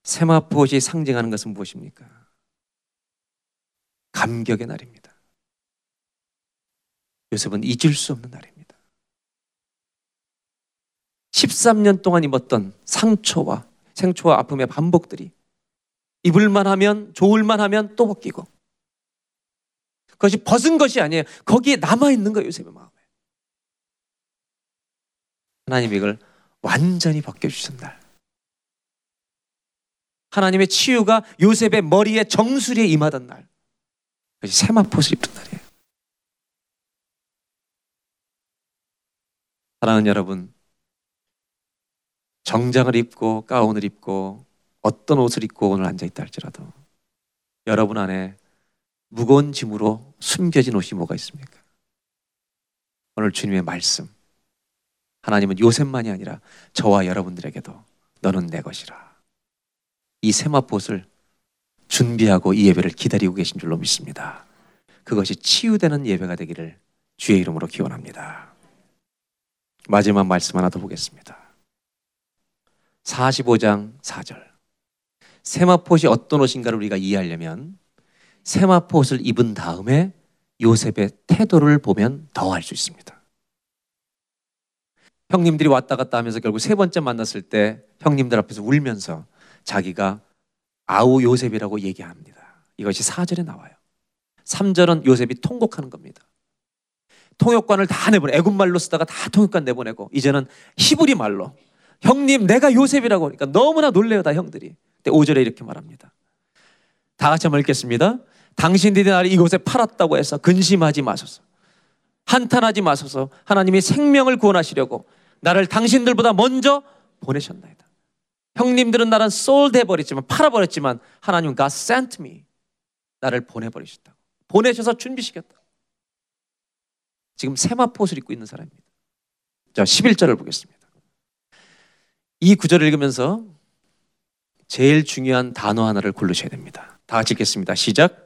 세마포옷이 상징하는 것은 무엇입니까? 감격의 날입니다. 요셉은 잊을 수 없는 날입니다. 13년 동안 입었던 상처와 생초와 아픔의 반복들이 입을만 하면 좋을만 하면 또 벗기고 그것이 벗은 것이 아니에요. 거기에 남아 있는 거예요, 요셉의 마음에. 하나님 이걸 완전히 벗겨 주신 날. 하나님의 치유가 요셉의 머리에 정수리에 임하던 날. 그것이 세마포를 입던 날이에요. 사랑하는 여러분, 정장을 입고 가운을 입고 어떤 옷을 입고 오늘 앉아 있다 할지라도 여러분 안에 무거운 짐으로 숨겨진 옷이 뭐가 있습니까? 오늘 주님의 말씀. 하나님은 요셉만이 아니라 저와 여러분들에게도 너는 내 것이라. 이 세마포옷을 준비하고 이 예배를 기다리고 계신 줄로 믿습니다. 그것이 치유되는 예배가 되기를 주의 이름으로 기원합니다. 마지막 말씀 하나 더 보겠습니다. 45장 4절. 세마포옷이 어떤 옷인가를 우리가 이해하려면 세마포옷을 입은 다음에 요셉의 태도를 보면 더 알 수 있습니다. 형님들이 왔다 갔다 하면서 결국 세 번째 만났을 때 형님들 앞에서 울면서 자기가 아우 요셉이라고 얘기합니다. 이것이 4절에 나와요. 3절은 요셉이 통곡하는 겁니다. 통역관을 다 내보내 애굽말로 쓰다가 다 통역관 내보내고 이제는 히브리 말로 형님 내가 요셉이라고 하니까 너무나 놀래요 다 형들이. 근데 5절에 이렇게 말합니다. 다 같이 한번 읽겠습니다. 당신들이 나를 이곳에 팔았다고 해서 근심하지 마소서. 한탄하지 마소서. 하나님이 생명을 구원하시려고 나를 당신들보다 먼저 보내셨나이다. 형님들은 나를 sold 해버렸지만 팔아 버렸지만 하나님은 God sent me. 나를 보내 버리셨다. 보내셔서 준비시켰다. 지금 세마포옷을 입고 있는 사람입니다. 자, 11절을 보겠습니다. 이 구절을 읽으면서 제일 중요한 단어 하나를 고르셔야 됩니다. 다 같이 읽겠습니다. 시작.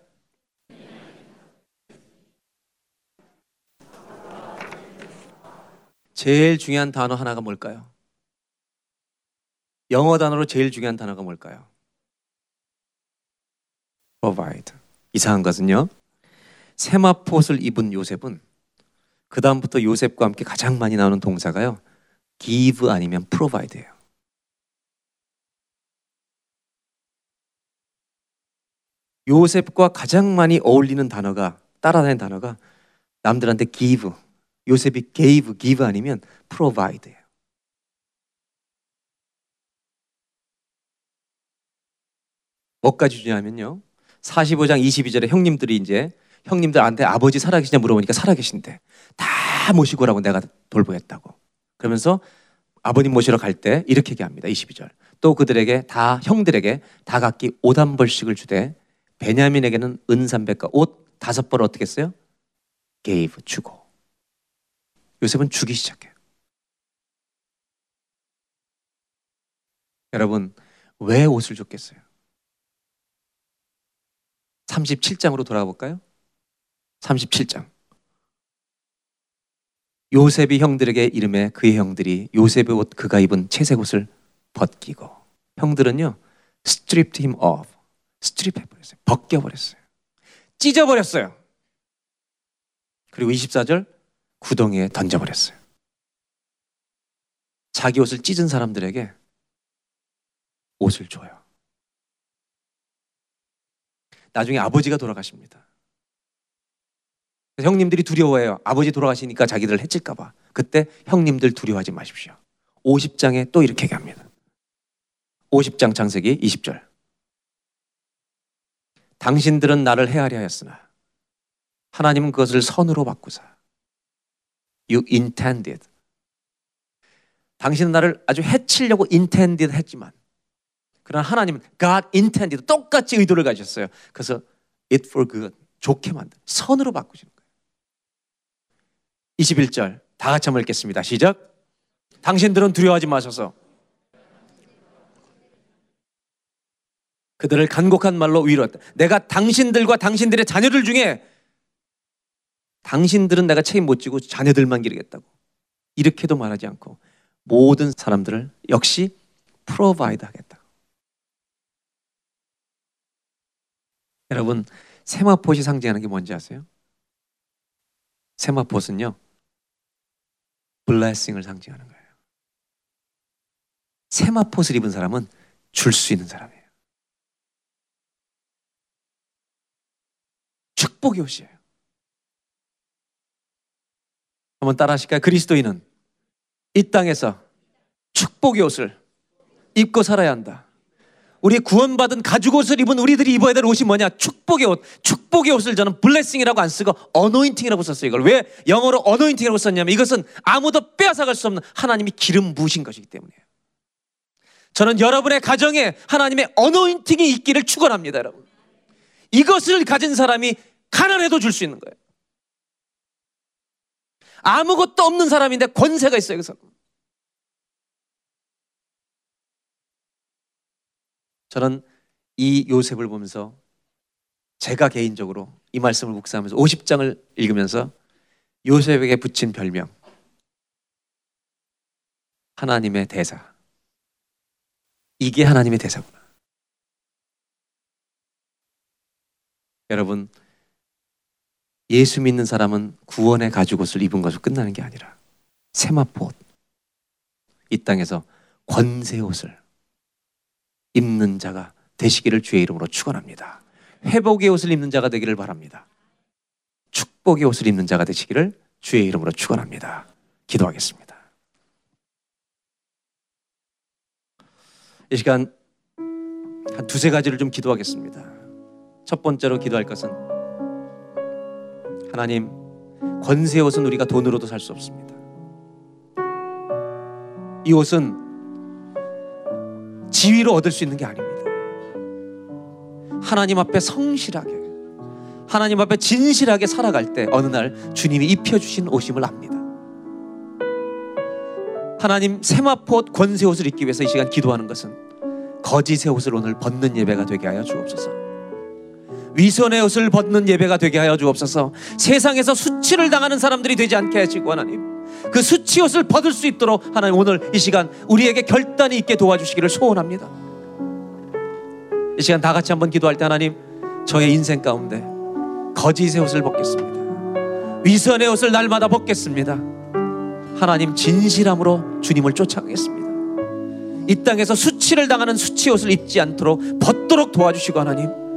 제일 중요한 단어 하나가 뭘까요? 영어 단어로 제일 중요한 단어가 뭘까요? provide. 이상한 것은요. 세마포옷을 입은 요셉은 그 다음부터 요셉과 함께 가장 많이 나오는 동사가요. give 아니면 provide예요. 요셉과 가장 많이 어울리는 단어가 따라다니는 단어가 남들한테 give, 요셉이 gave, give 아니면 provide예요. 뭐까지 주냐면요. 45장 22절에 형님들이 이제 형님들한테 아버지 살아계시냐 물어보니까 살아계신데 다 모시고 오라고 내가 돌보겠다고. 그러면서 아버님 모시러 갈 때 이렇게 얘기합니다. 22절. 또 그들에게 다 형들에게 다 각기 옷한 벌씩을 주되 베냐민에게는 은 300과 옷 다섯 벌을 어떻게 했어요? gave 주고. 요셉은 주기 시작해요. 여러분, 왜 옷을 줬겠어요? 37장으로 돌아가 볼까요? 37장. 요셉이 형들에게 이름에 그의 형들이 요셉의 옷 그가 입은 채색 옷을 벗기고. 형들은요 stripped him off. 스트립 해버렸어요. 벗겨버렸어요. 찢어버렸어요. 그리고 24절 구덩이에 던져버렸어요. 자기 옷을 찢은 사람들에게 옷을 줘요. 나중에 아버지가 돌아가십니다 형님들이 두려워해요. 아버지 돌아가시니까 자기들 해칠까 봐. 그때 형님들 두려워하지 마십시오. 50장에 또 이렇게 얘기합니다. 50장 창세기 20절. 당신들은 나를 헤아려 하였으나 하나님은 그것을 선으로 바꾸사. You intended. 당신은 나를 아주 해치려고 intended 했지만 그러나 하나님은 God intended 똑같이 의도를 가졌어요. 그래서 it for good 좋게 만든 선으로 바꾸시는. 21절 다 같이 한번 읽겠습니다. 시작. 당신들은 두려워하지 마셔서 그들을 간곡한 말로 위로했다. 내가 당신들과 당신들의 자녀들 중에 당신들은 내가 책임 못 지고 자녀들만 기르겠다고. 이렇게도 말하지 않고 모든 사람들을 역시 provide 하겠다. 여러분, 세마포시 상징하는 게 뭔지 아세요? 세마포스는요. 블레싱을 상징하는 거예요. 세마포스를 입은 사람은 줄 수 있는 사람이에요. 축복의 옷이에요. 한번 따라 하실까요? 그리스도인은 이 땅에서 축복의 옷을 입고 살아야 한다. 우리 구원받은 가죽 옷을 입은 우리들이 입어야 될 옷이 뭐냐? 축복의 옷. 축복의 옷을 저는 블레싱이라고 안 쓰고 어노인팅이라고 썼어요. 이걸 왜 영어로 어노인팅이라고 썼냐면 이것은 아무도 빼앗아갈 수 없는 하나님이 기름 부으신 것이기 때문이에요. 저는 여러분의 가정에 하나님의 어노인팅이 있기를 축원합니다, 여러분. 이것을 가진 사람이 가난해도 줄 수 있는 거예요. 아무것도 없는 사람인데 권세가 있어요, 그 사람. 저는 이 요셉을 보면서 제가 개인적으로 이 말씀을 묵상하면서 50장을 읽으면서 요셉에게 붙인 별명 하나님의 대사. 이게 하나님의 대사구나. 여러분 예수 믿는 사람은 구원의 가죽옷을 입은 것으로 끝나는 게 아니라 세마포 옷, 이 땅에서 권세 옷을 입는 자가 되시기를 주의 이름으로 축원합니다. 회복의 옷을 입는 자가 되기를 바랍니다. 축복의 옷을 입는 자가 되시기를 주의 이름으로 축원합니다. 기도하겠습니다. 이 시간 한 두세 가지를 좀 기도하겠습니다. 첫 번째로 기도할 것은 하나님 권세 옷은 우리가 돈으로도 살 수 없습니다. 이 옷은 지위로 얻을 수 있는 게 아닙니다. 하나님 앞에 성실하게, 하나님 앞에 진실하게 살아갈 때 어느 날 주님이 입혀주신 옷임을 압니다. 하나님 세마포 권세 옷을 입기 위해서 이 시간 기도하는 것은 거짓의 옷을 오늘 벗는 예배가 되게 하여 주옵소서. 위선의 옷을 벗는 예배가 되게 하여 주옵소서. 세상에서 수치를 당하는 사람들이 되지 않게 하시고 하나님. 그 수치 옷을 벗을 수 있도록 하나님 오늘 이 시간 우리에게 결단이 있게 도와주시기를 소원합니다. 이 시간 다 같이 한번 기도할 때 하나님 저의 인생 가운데 거짓의 옷을 벗겠습니다. 위선의 옷을 날마다 벗겠습니다. 하나님 진실함으로 주님을 쫓아가겠습니다. 이 땅에서 수치를 당하는 수치 옷을 입지 않도록 벗도록 도와주시고 하나님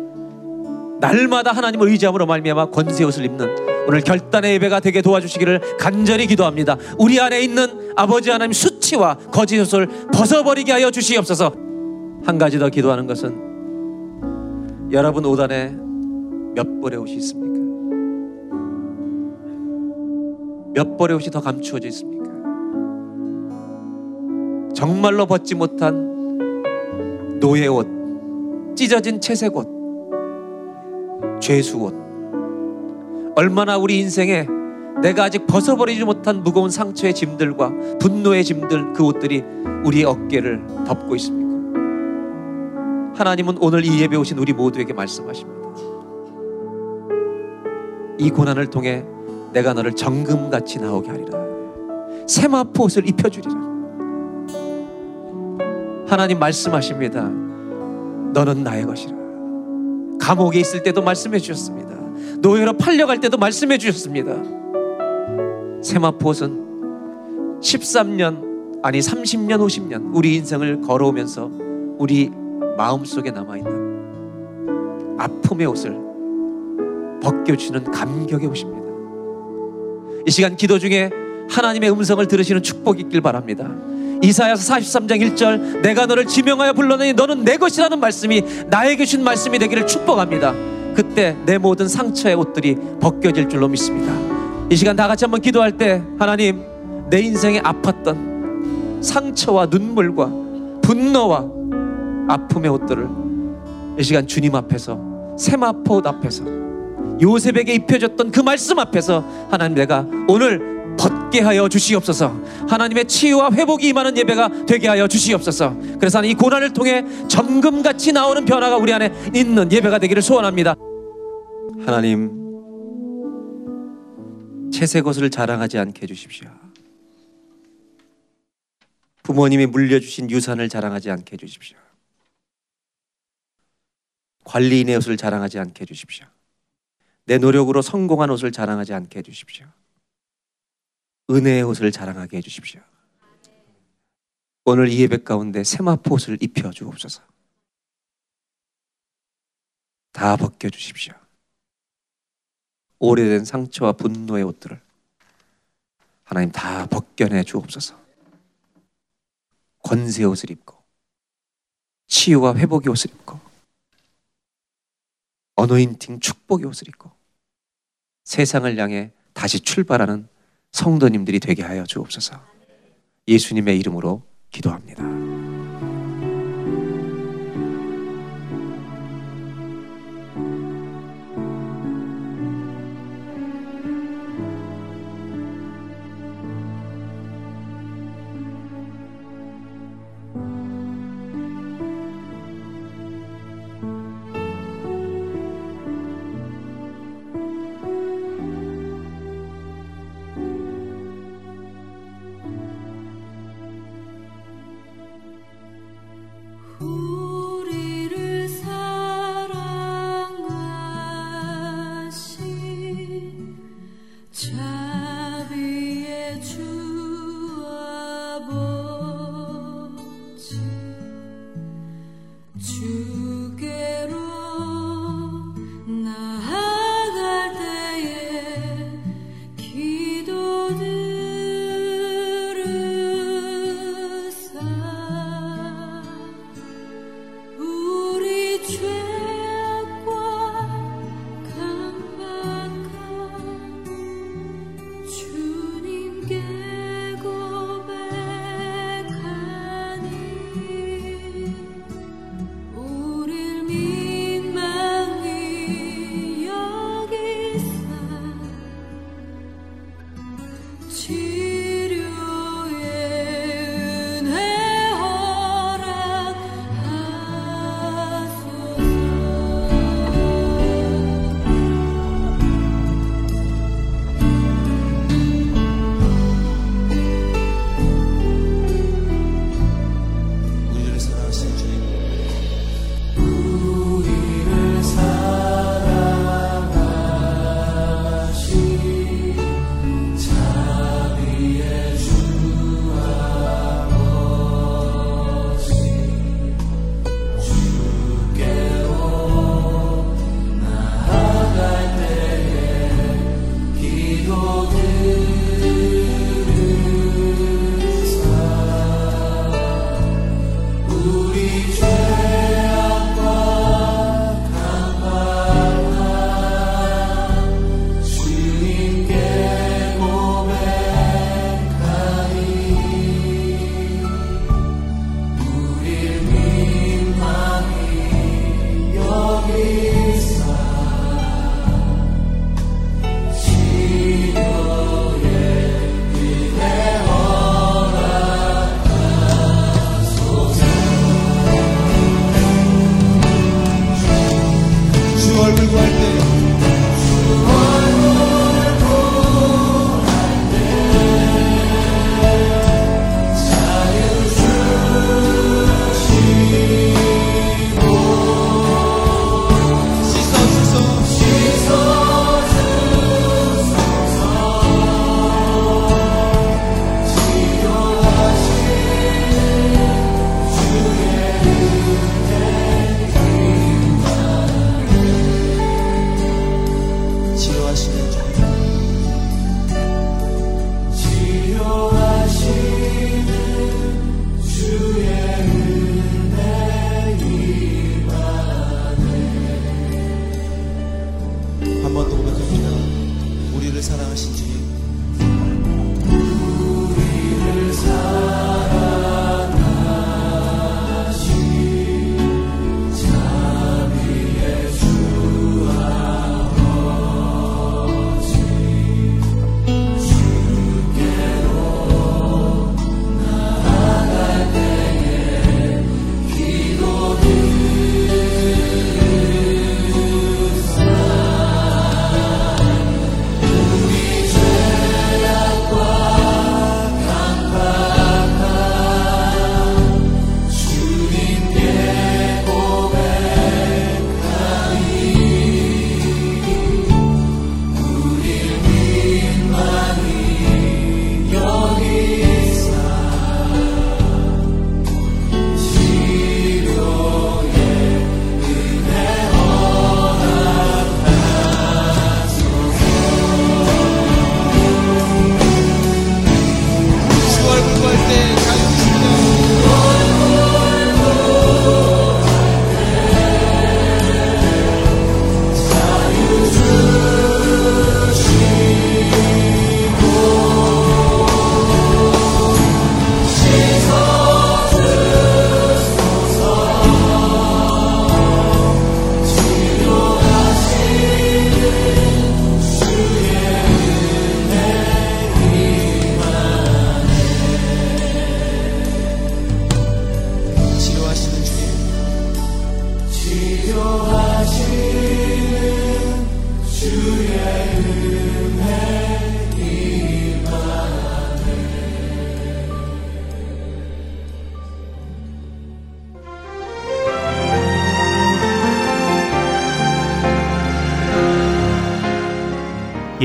날마다 하나님을 의지함으로 말미암아 권세 옷을 입는 오늘 결단의 예배가 되게 도와주시기를 간절히 기도합니다. 우리 안에 있는 아버지 하나님 수치와 거짓 옷을 벗어버리게 하여 주시옵소서. 한 가지 더 기도하는 것은 여러분 옷 안에 몇 벌의 옷이 있습니까? 몇 벌의 옷이 더 감추어져 있습니까? 정말로 벗지 못한 노예 옷, 찢어진 채색 옷, 죄수 옷. 얼마나 우리 인생에 내가 아직 벗어버리지 못한 무거운 상처의 짐들과 분노의 짐들 그 옷들이 우리의 어깨를 덮고 있습니까? 하나님은 오늘 이 예배 오신 우리 모두에게 말씀하십니다. 이 고난을 통해 내가 너를 정금같이 나오게 하리라. 세마포 옷을 입혀주리라. 하나님 말씀하십니다. 너는 나의 것이라. 감옥에 있을 때도 말씀해 주셨습니다. 노예로 팔려갈 때도 말씀해 주셨습니다. 세마포옷은 13년 아니 30년 50년 우리 인생을 걸어오면서 우리 마음속에 남아 있는 아픔의 옷을 벗겨 주는 감격의 옷입니다. 이 시간 기도 중에 하나님의 음성을 들으시는 축복이 있길 바랍니다. 이사야서 43장 1절 내가 너를 지명하여 불러내니 너는 내 것이라는 말씀이 나에게 준 말씀이 되기를 축복합니다. 그때 내 모든 상처의 옷들이 벗겨질 줄로 믿습니다. 이 시간 다 같이 한번 기도할 때 하나님 내 인생에 아팠던 상처와 눈물과 분노와 아픔의 옷들을 이 시간 주님 앞에서 세마포 앞에서 요셉에게 입혀졌던 그 말씀 앞에서 하나님 내가 오늘 벗게 하여 주시옵소서. 하나님의 치유와 회복이 임하는 예배가 되게 하여 주시옵소서. 그래서 이 고난을 통해 점금같이 나오는 변화가 우리 안에 있는 예배가 되기를 소원합니다. 하나님 채색 옷을 자랑하지 않게 해주십시오. 부모님이 물려주신 유산을 자랑하지 않게 해주십시오. 관리인의 옷을 자랑하지 않게 해주십시오. 내 노력으로 성공한 옷을 자랑하지 않게 해주십시오. 은혜의 옷을 자랑하게 해주십시오. 오늘 이 예배 가운데 세마포 옷을 입혀 주옵소서. 다 벗겨 주십시오. 오래된 상처와 분노의 옷들을 하나님 다 벗겨내 주옵소서. 권세 옷을 입고 치유와 회복의 옷을 입고 어노인팅 축복의 옷을 입고 세상을 향해 다시 출발하는 성도님들이 되게 하여 주옵소서. 예수님의 이름으로 기도합니다.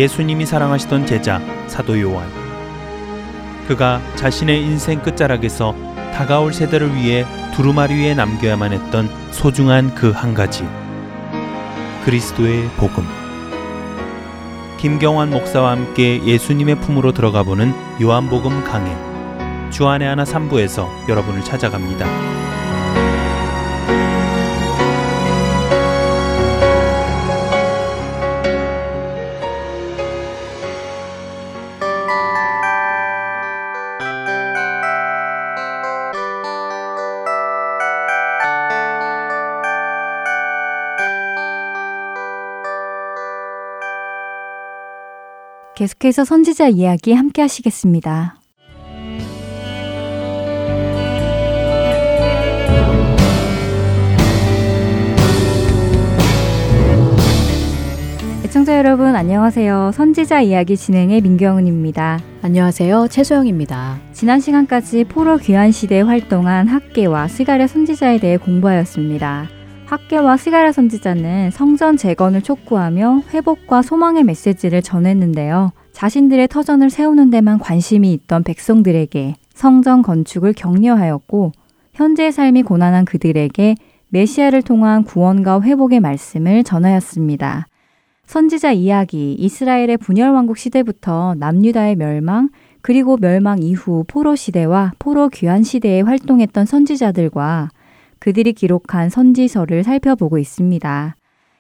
예수님이 사랑하시던 제자 사도 요한. 그가 자신의 인생 끝자락에서 다가올 세대를 위해 두루마리 위에 남겨야만 했던 소중한 그 한 가지. 그리스도의 복음. 김경환 목사와 함께 예수님의 품으로 들어가 보는 요한복음 강해. 주안의 하나 3부에서 여러분을 찾아갑니다. 계속해서 선지자 이야기 함께 하시겠습니다. 애청자 여러분 안녕하세요. 선지자 이야기 진행의 민경은입니다. 안녕하세요. 최소영입니다. 지난 시간까지 포로 귀환 시대에 활동한 학계와 스가랴 선지자에 대해 공부하였습니다. 학계와 스가랴 선지자는 성전 재건을 촉구하며 회복과 소망의 메시지를 전했는데요. 자신들의 터전을 세우는 데만 관심이 있던 백성들에게 성전 건축을 격려하였고 현재의 삶이 고난한 그들에게 메시아를 통한 구원과 회복의 말씀을 전하였습니다. 선지자 이야기, 이스라엘의 분열 왕국 시대부터 남유다의 멸망, 그리고 멸망 이후 포로 시대와 포로 귀환 시대에 활동했던 선지자들과 그들이 기록한 선지서를 살펴보고 있습니다.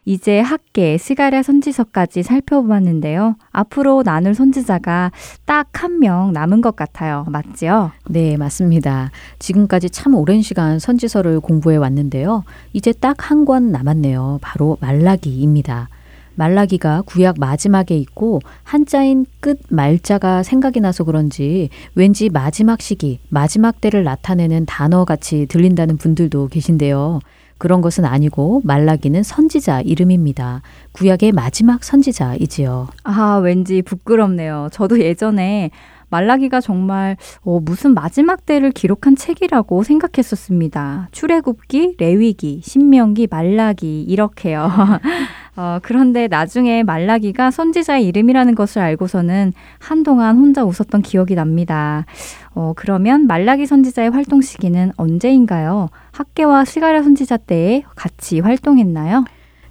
이제 학계 스가랴 선지서까지 살펴보았는데요. 앞으로 나눌 선지자가 딱 한 명 남은 것 같아요. 맞지요? 네, 맞습니다. 지금까지 참 오랜 시간 선지서를 공부해 왔는데요. 이제 딱 한 권 남았네요. 바로 말라기입니다. 말라기가 구약 마지막에 있고 한자인 끝 말자가 생각이 나서 그런지 왠지 마지막 시기, 마지막 때를 나타내는 단어 같이 들린다는 분들도 계신데요. 그런 것은 아니고 말라기는 선지자 이름입니다. 구약의 마지막 선지자이지요. 아, 왠지 부끄럽네요. 저도 예전에 말라기가 정말 어, 무슨 마지막 때를 기록한 책이라고 생각했었습니다. 출애굽기, 레위기, 신명기, 말라기 이렇게요. 어, 그런데 나중에 말라기가 선지자의 이름이라는 것을 알고서는 한동안 혼자 웃었던 기억이 납니다. 어, 그러면 말라기 선지자의 활동 시기는 언제인가요? 학계와 스가랴 선지자 때에 같이 활동했나요?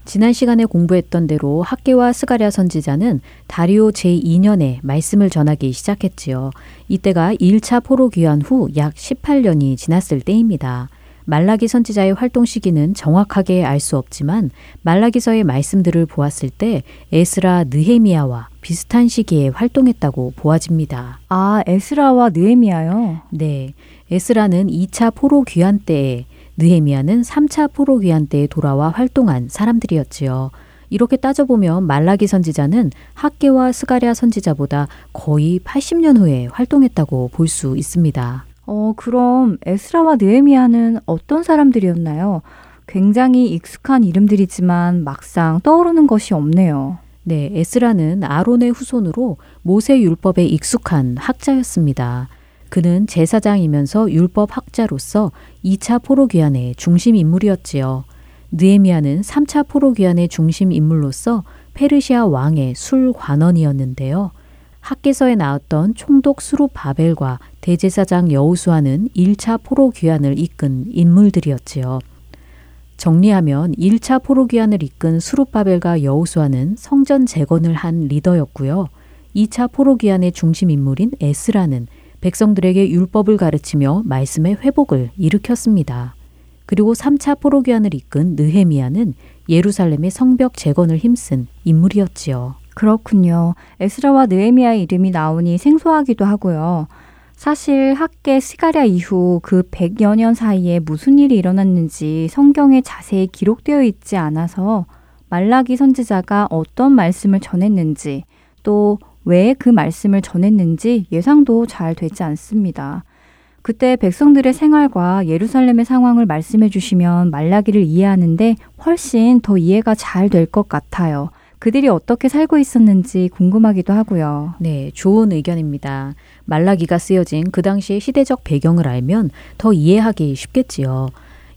지난 시간에 공부했던 대로 학계와 스가랴 선지자는 다리오 제2년에 말씀을 전하기 시작했지요. 이때가 1차 포로 귀환 후 약 18년이 지났을 때입니다. 말라기 선지자의 활동 시기는 정확하게 알 수 없지만 말라기서의 말씀들을 보았을 때 에스라 느헤미야와 비슷한 시기에 활동했다고 보아집니다. 아, 에스라와 느헤미야요? 네. 에스라는 2차 포로 귀환 때에 느헤미야는 3차 포로 귀환 때에 돌아와 활동한 사람들이었지요. 이렇게 따져보면 말라기 선지자는 학계와 스가랴 선지자보다 거의 80년 후에 활동했다고 볼 수 있습니다. 어, 그럼 에스라와 느헤미야는 어떤 사람들이었나요? 굉장히 익숙한 이름들이지만 막상 떠오르는 것이 없네요. 네, 에스라는 아론의 후손으로 모세 율법에 익숙한 학자였습니다. 그는 제사장이면서 율법 학자로서 2차 포로 귀환의 중심 인물이었지요. 느에미아는 3차 포로 귀환의 중심 인물로서 페르시아 왕의 술 관원이었는데요. 학계서에 나왔던 총독 수룹 바벨과 대제사장 여우수아는 1차 포로 귀환을 이끈 인물들이었지요. 정리하면 1차 포로 귀환을 이끈 수룹 바벨과 여우수아는 성전 재건을 한 리더였고요. 2차 포로 귀환의 중심 인물인 에스라는 백성들에게 율법을 가르치며 말씀의 회복을 일으켰습니다. 그리고 3차 포로 귀환을 이끈 느헤미야는 예루살렘의 성벽 재건을 힘쓴 인물이었지요. 그렇군요. 에스라와 느헤미야의 이름이 나오니 생소하기도 하고요. 사실 학계 스가랴 이후 그 100여 년 사이에 무슨 일이 일어났는지 성경에 자세히 기록되어 있지 않아서 말라기 선지자가 어떤 말씀을 전했는지 또 왜 그 말씀을 전했는지 예상도 잘 되지 않습니다. 그때 백성들의 생활과 예루살렘의 상황을 말씀해 주시면 말라기를 이해하는데 훨씬 더 이해가 잘 될 것 같아요. 그들이 어떻게 살고 있었는지 궁금하기도 하고요. 네, 좋은 의견입니다. 말라기가 쓰여진 그 당시의 시대적 배경을 알면 더 이해하기 쉽겠지요.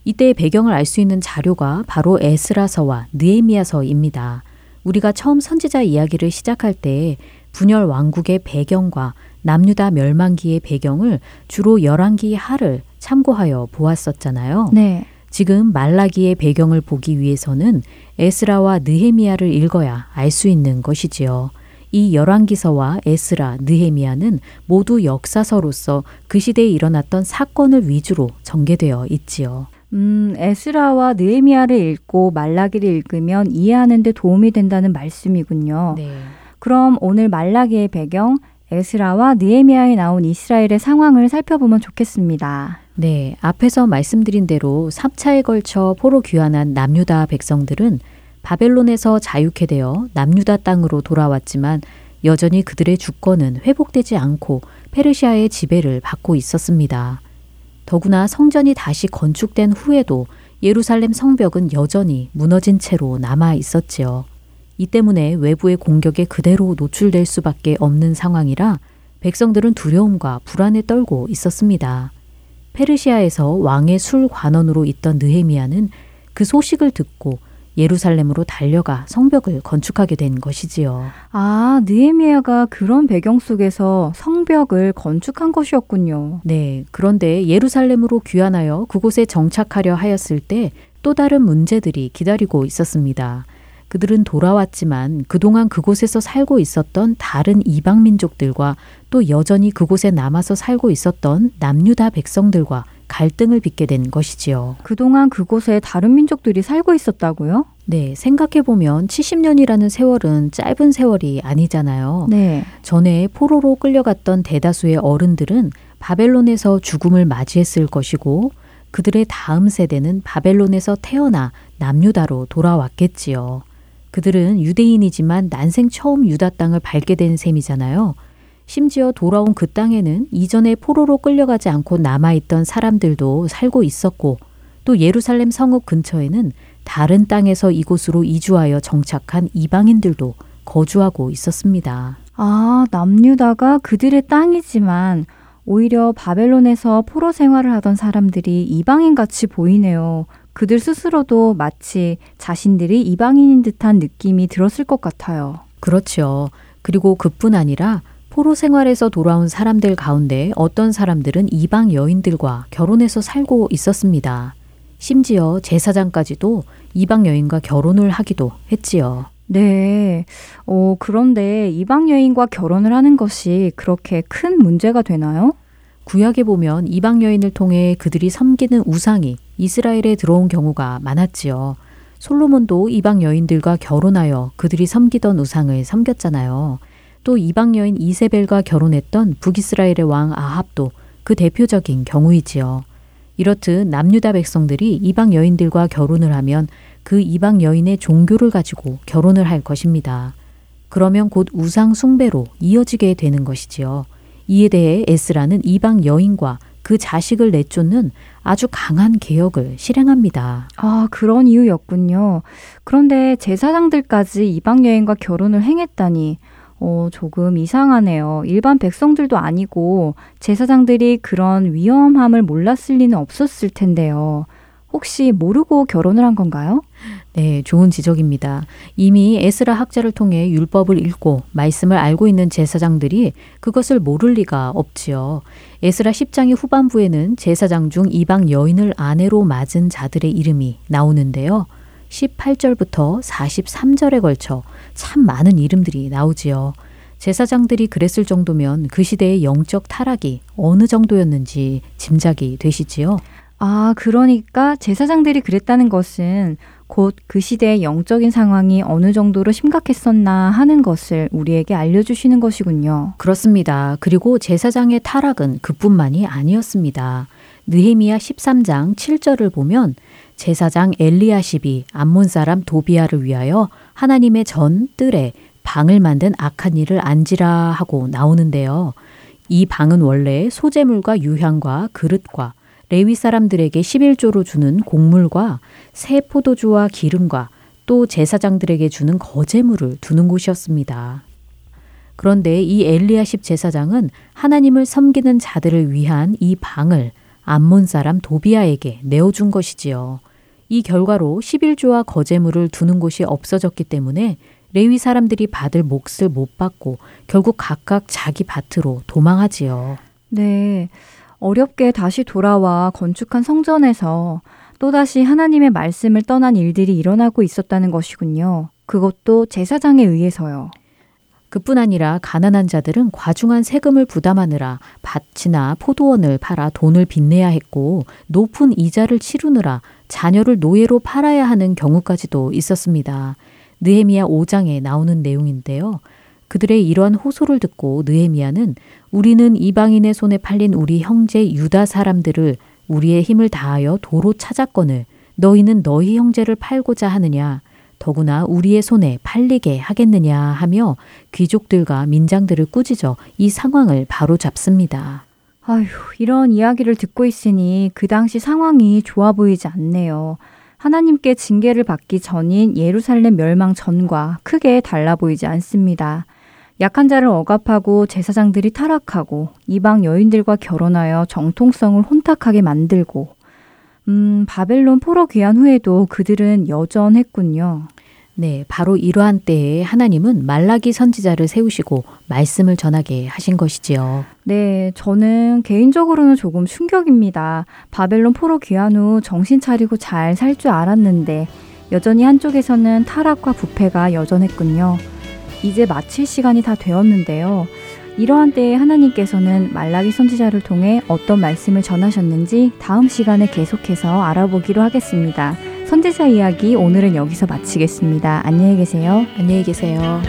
이때의 배경을 알 수 있는 자료가 바로 에스라서와 느에미야서입니다. 우리가 처음 선지자 이야기를 시작할 때 분열 왕국의 배경과 남유다 멸망기의 배경을 주로 열왕기 하를 참고하여 보았었잖아요. 네. 지금 말라기의 배경을 보기 위해서는 에스라와 느헤미야를 읽어야 알 수 있는 것이지요. 이 열왕기서와 에스라, 느헤미야는 모두 역사서로서 그 시대에 일어났던 사건을 위주로 전개되어 있지요. 음, 에스라와 느헤미야를 읽고 말라기를 읽으면 이해하는 데 도움이 된다는 말씀이군요. 네. 그럼 오늘 말라기의 배경 에스라와 느헤미야에 나온 이스라엘의 상황을 살펴보면 좋겠습니다. 네, 앞에서 말씀드린 대로 3차에 걸쳐 포로 귀환한 남유다 백성들은 바벨론에서 자유케 되어 남유다 땅으로 돌아왔지만 여전히 그들의 주권은 회복되지 않고 페르시아의 지배를 받고 있었습니다. 더구나 성전이 다시 건축된 후에도 예루살렘 성벽은 여전히 무너진 채로 남아 있었지요. 이 때문에 외부의 공격에 그대로 노출될 수밖에 없는 상황이라 백성들은 두려움과 불안에 떨고 있었습니다. 페르시아에서 왕의 술 관원으로 있던 느헤미야는 그 소식을 듣고 예루살렘으로 달려가 성벽을 건축하게 된 것이지요. 아, 느헤미야가 그런 배경 속에서 성벽을 건축한 것이었군요. 네. 그런데 예루살렘으로 귀환하여 그곳에 정착하려 하였을 때 또 다른 문제들이 기다리고 있었습니다. 그들은 돌아왔지만 그동안 그곳에서 살고 있었던 다른 이방 민족들과 또 여전히 그곳에 남아서 살고 있었던 남유다 백성들과 갈등을 빚게 된 것이지요. 그동안 그곳에 다른 민족들이 살고 있었다고요? 네, 생각해보면 70년이라는 세월은 짧은 세월이 아니잖아요. 네. 전에 포로로 끌려갔던 대다수의 어른들은 바벨론에서 죽음을 맞이했을 것이고 그들의 다음 세대는 바벨론에서 태어나 남유다로 돌아왔겠지요. 그들은 유대인이지만 난생 처음 유다 땅을 밟게 된 셈이잖아요. 심지어 돌아온 그 땅에는 이전에 포로로 끌려가지 않고 남아있던 사람들도 살고 있었고 또 예루살렘 성읍 근처에는 다른 땅에서 이곳으로 이주하여 정착한 이방인들도 거주하고 있었습니다. 아, 남유다가 그들의 땅이지만 오히려 바벨론에서 포로 생활을 하던 사람들이 이방인 같이 보이네요. 그들 스스로도 마치 자신들이 이방인인 듯한 느낌이 들었을 것 같아요. 그렇죠. 그리고 그뿐 아니라 포로 생활에서 돌아온 사람들 가운데 어떤 사람들은 이방 여인들과 결혼해서 살고 있었습니다. 심지어 제사장까지도 이방 여인과 결혼을 하기도 했지요. 네. 어, 그런데 이방 여인과 결혼을 하는 것이 그렇게 큰 문제가 되나요? 구약에 보면 이방 여인을 통해 그들이 섬기는 우상이 이스라엘에 들어온 경우가 많았지요. 솔로몬도 이방 여인들과 결혼하여 그들이 섬기던 우상을 섬겼잖아요. 또 이방 여인 이세벨과 결혼했던 북이스라엘의 왕 아합도 그 대표적인 경우이지요. 이렇듯 남유다 백성들이 이방 여인들과 결혼을 하면 그 이방 여인의 종교를 가지고 결혼을 할 것입니다. 그러면 곧 우상 숭배로 이어지게 되는 것이지요. 이에 대해 에스라는 이방 여인과 그 자식을 내쫓는 아주 강한 개혁을 실행합니다. 아, 그런 이유였군요. 그런데 제사장들까지 이방 여인과 결혼을 행했다니 어, 조금 이상하네요. 일반 백성들도 아니고 제사장들이 그런 위험함을 몰랐을 리는 없었을 텐데요. 혹시 모르고 결혼을 한 건가요? 네, 좋은 지적입니다. 이미 에스라 학자를 통해 율법을 읽고 말씀을 알고 있는 제사장들이 그것을 모를 리가 없지요. 에스라 10장의 후반부에는 제사장 중 이방 여인을 아내로 맞은 자들의 이름이 나오는데요. 18절부터 43절에 걸쳐 참 많은 이름들이 나오지요. 제사장들이 그랬을 정도면 그 시대의 영적 타락이 어느 정도였는지 짐작이 되시지요? 아, 그러니까 제사장들이 그랬다는 것은 곧 그 시대의 영적인 상황이 어느 정도로 심각했었나 하는 것을 우리에게 알려주시는 것이군요. 그렇습니다. 그리고 제사장의 타락은 그뿐만이 아니었습니다. 느헤미야 13장 7절을 보면 제사장 엘리야십이 암몬 사람 도비아를 위하여 하나님의 전 뜰에 방을 만든 악한 일을 안지라 하고 나오는데요. 이 방은 원래 소재물과 유향과 그릇과 레위 사람들에게 11조로 주는 곡물과 새 포도주와 기름과 또 제사장들에게 주는 거제물을 두는 곳이었습니다. 그런데 이 엘리야십 제사장은 하나님을 섬기는 자들을 위한 이 방을 암몬 사람 도비아에게 내어준 것이지요. 이 결과로 11조와 거제물을 두는 곳이 없어졌기 때문에 레위 사람들이 받을 몫을 못 받고 결국 각각 자기 밭으로 도망하지요. 네. 어렵게 다시 돌아와 건축한 성전에서 또다시 하나님의 말씀을 떠난 일들이 일어나고 있었다는 것이군요. 그것도 제사장에 의해서요. 그뿐 아니라 가난한 자들은 과중한 세금을 부담하느라 밭이나 포도원을 팔아 돈을 빚내야 했고 높은 이자를 치르느라 자녀를 노예로 팔아야 하는 경우까지도 있었습니다. 느헤미야 5장에 나오는 내용인데요. 그들의 이러한 호소를 듣고 느헤미야는 우리는 이방인의 손에 팔린 우리 형제 유다 사람들을 우리의 힘을 다하여 도로 찾았거늘 너희는 너희 형제를 팔고자 하느냐 더구나 우리의 손에 팔리게 하겠느냐 하며 귀족들과 민장들을 꾸짖어 이 상황을 바로 잡습니다. 아휴, 이런 이야기를 듣고 있으니 그 당시 상황이 좋아 보이지 않네요. 하나님께 징계를 받기 전인 예루살렘 멸망 전과 크게 달라 보이지 않습니다. 약한 자를 억압하고 제사장들이 타락하고 이방 여인들과 결혼하여 정통성을 혼탁하게 만들고 음, 바벨론 포로 귀환 후에도 그들은 여전했군요. 네, 바로 이러한 때에 하나님은 말라기 선지자를 세우시고 말씀을 전하게 하신 것이지요. 네, 저는 개인적으로는 조금 충격입니다. 바벨론 포로 귀환 후 정신 차리고 잘 살 줄 알았는데 여전히 한쪽에서는 타락과 부패가 여전했군요. 이제 마칠 시간이 다 되었는데요. 이러한 때에 하나님께서는 말라기 선지자를 통해 어떤 말씀을 전하셨는지 다음 시간에 계속해서 알아보기로 하겠습니다. 선지자 이야기 오늘은 여기서 마치겠습니다. 안녕히 계세요. 안녕히 계세요.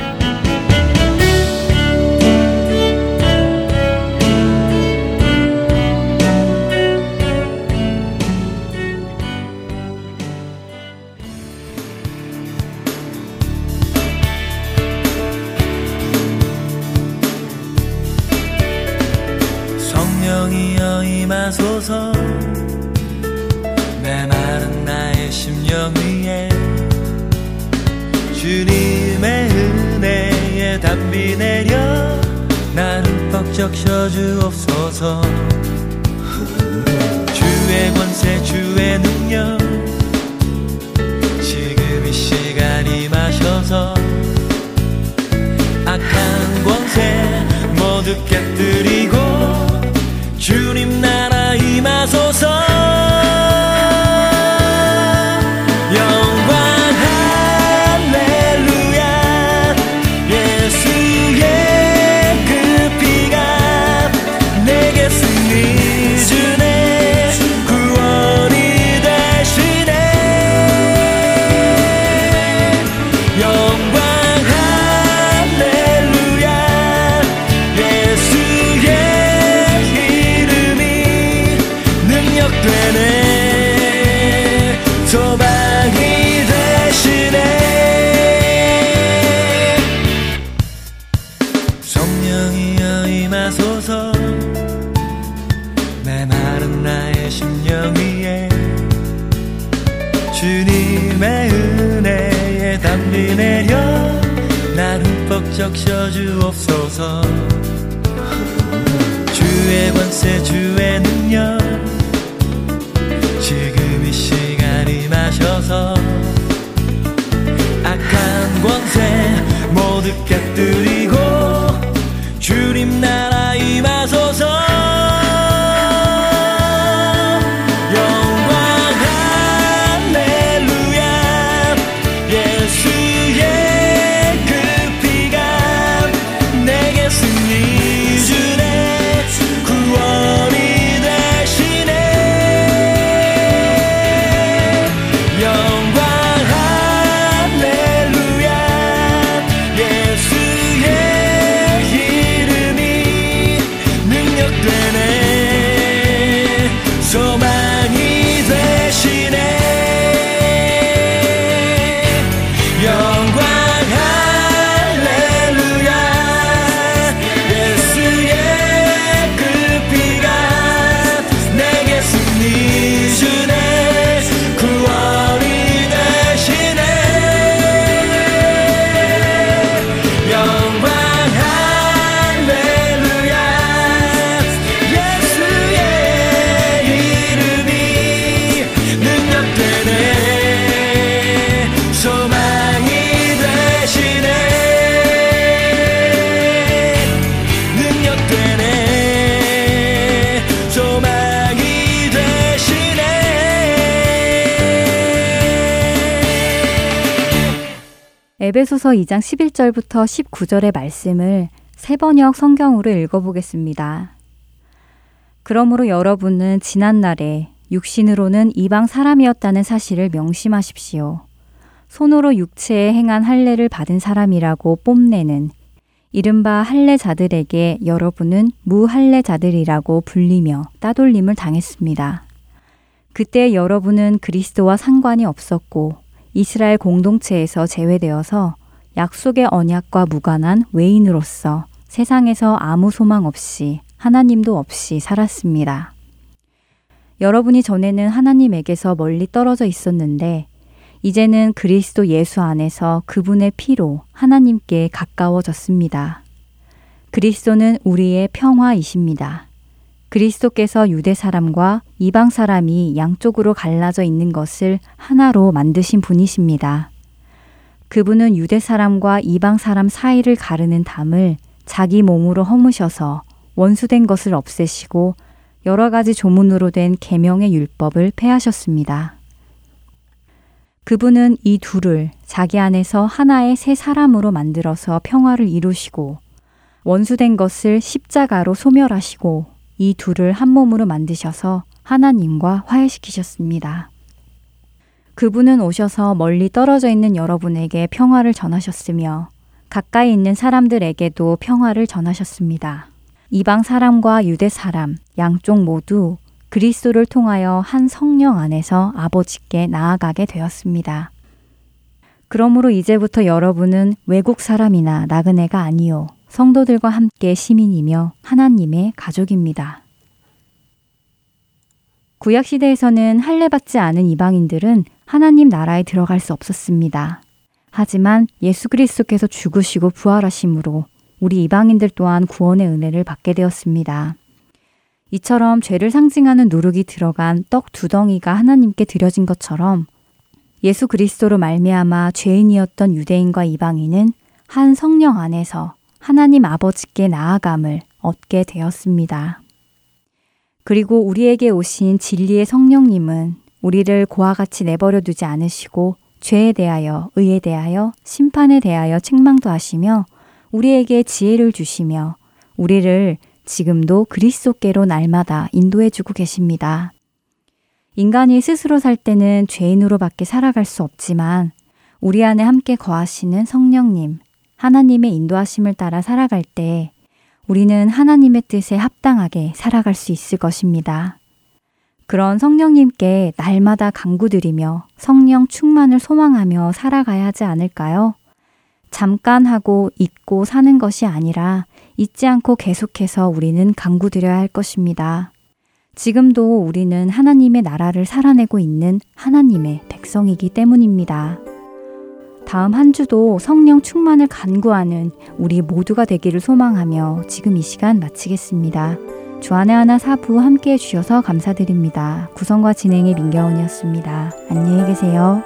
임하소서. 내 마른 나의 심령 위에. 주님의 은혜에 담비 내려. 나를 뻑 적셔주옵소서. 주의 권세 주의 능력. 지금 이 시간 임하셔서. 악한 권세 모두 깨뜨리고 나라 성령이여 임하소서. 내 마른 나의 심령 위에 주님의 은혜에 담비 내려 날 흠뻑 적셔주옵소서. 주의 권세 주의 능력 지금 이 시간 임하셔서 악한 권세 모두 깨뜨 에베소서 2장 11절부터 19절의 말씀을 세 번역 성경으로 읽어보겠습니다. 그러므로 여러분은 지난날에 육신으로는 이방 사람이었다는 사실을 명심하십시오. 손으로 육체에 행한 할례를 받은 사람이라고 뽐내는 이른바 할례자들에게 여러분은 무할례자들이라고 불리며 따돌림을 당했습니다. 그때 여러분은 그리스도와 상관이 없었고 이스라엘 공동체에서 제외되어서 약속의 언약과 무관한 외인으로서 세상에서 아무 소망 없이 하나님도 없이 살았습니다. 여러분이 전에는 하나님에게서 멀리 떨어져 있었는데 이제는 그리스도 예수 안에서 그분의 피로 하나님께 가까워졌습니다. 그리스도는 우리의 평화이십니다. 그리스도께서 유대 사람과 이방 사람이 양쪽으로 갈라져 있는 것을 하나로 만드신 분이십니다. 그분은 유대 사람과 이방 사람 사이를 가르는 담을 자기 몸으로 허무셔서 원수된 것을 없애시고 여러 가지 조문으로 된 계명의 율법을 폐하셨습니다. 그분은 이 둘을 자기 안에서 하나의 새 사람으로 만들어서 평화를 이루시고 원수된 것을 십자가로 소멸하시고 이 둘을 한 몸으로 만드셔서 하나님과 화해시키셨습니다. 그분은 오셔서 멀리 떨어져 있는 여러분에게 평화를 전하셨으며 가까이 있는 사람들에게도 평화를 전하셨습니다. 이방 사람과 유대 사람 양쪽 모두 그리스도를 통하여 한 성령 안에서 아버지께 나아가게 되었습니다. 그러므로 이제부터 여러분은 외국 사람이나 나그네가 아니요 성도들과 함께 시민이며 하나님의 가족입니다. 구약 시대에서는 할례받지 않은 이방인들은 하나님 나라에 들어갈 수 없었습니다. 하지만 예수 그리스도께서 죽으시고 부활하심으로 우리 이방인들 또한 구원의 은혜를 받게 되었습니다. 이처럼 죄를 상징하는 누룩이 들어간 떡 두 덩이가 하나님께 드려진 것처럼 예수 그리스도로 말미암아 죄인이었던 유대인과 이방인은 한 성령 안에서 하나님 아버지께 나아감을 얻게 되었습니다. 그리고 우리에게 오신 진리의 성령님은 우리를 고와 같이 내버려 두지 않으시고 죄에 대하여, 의에 대하여, 심판에 대하여 책망도 하시며 우리에게 지혜를 주시며 우리를 지금도 그리스도께로 날마다 인도해 주고 계십니다. 인간이 스스로 살 때는 죄인으로밖에 살아갈 수 없지만 우리 안에 함께 거하시는 성령님, 하나님의 인도하심을 따라 살아갈 때 우리는 하나님의 뜻에 합당하게 살아갈 수 있을 것입니다. 그런 성령님께 날마다 강구드리며 성령 충만을 소망하며 살아가야 하지 않을까요? 잠깐 하고 잊고 사는 것이 아니라 잊지 않고 계속해서 우리는 강구드려야 할 것입니다. 지금도 우리는 하나님의 나라를 살아내고 있는 하나님의 백성이기 때문입니다. 다음 한 주도 성령 충만을 간구하는 우리 모두가 되기를 소망하며 지금 이 시간 마치겠습니다. 주안의 하나 사부 함께 해주셔서 감사드립니다. 구성과 진행의 민경훈이었습니다. 안녕히 계세요.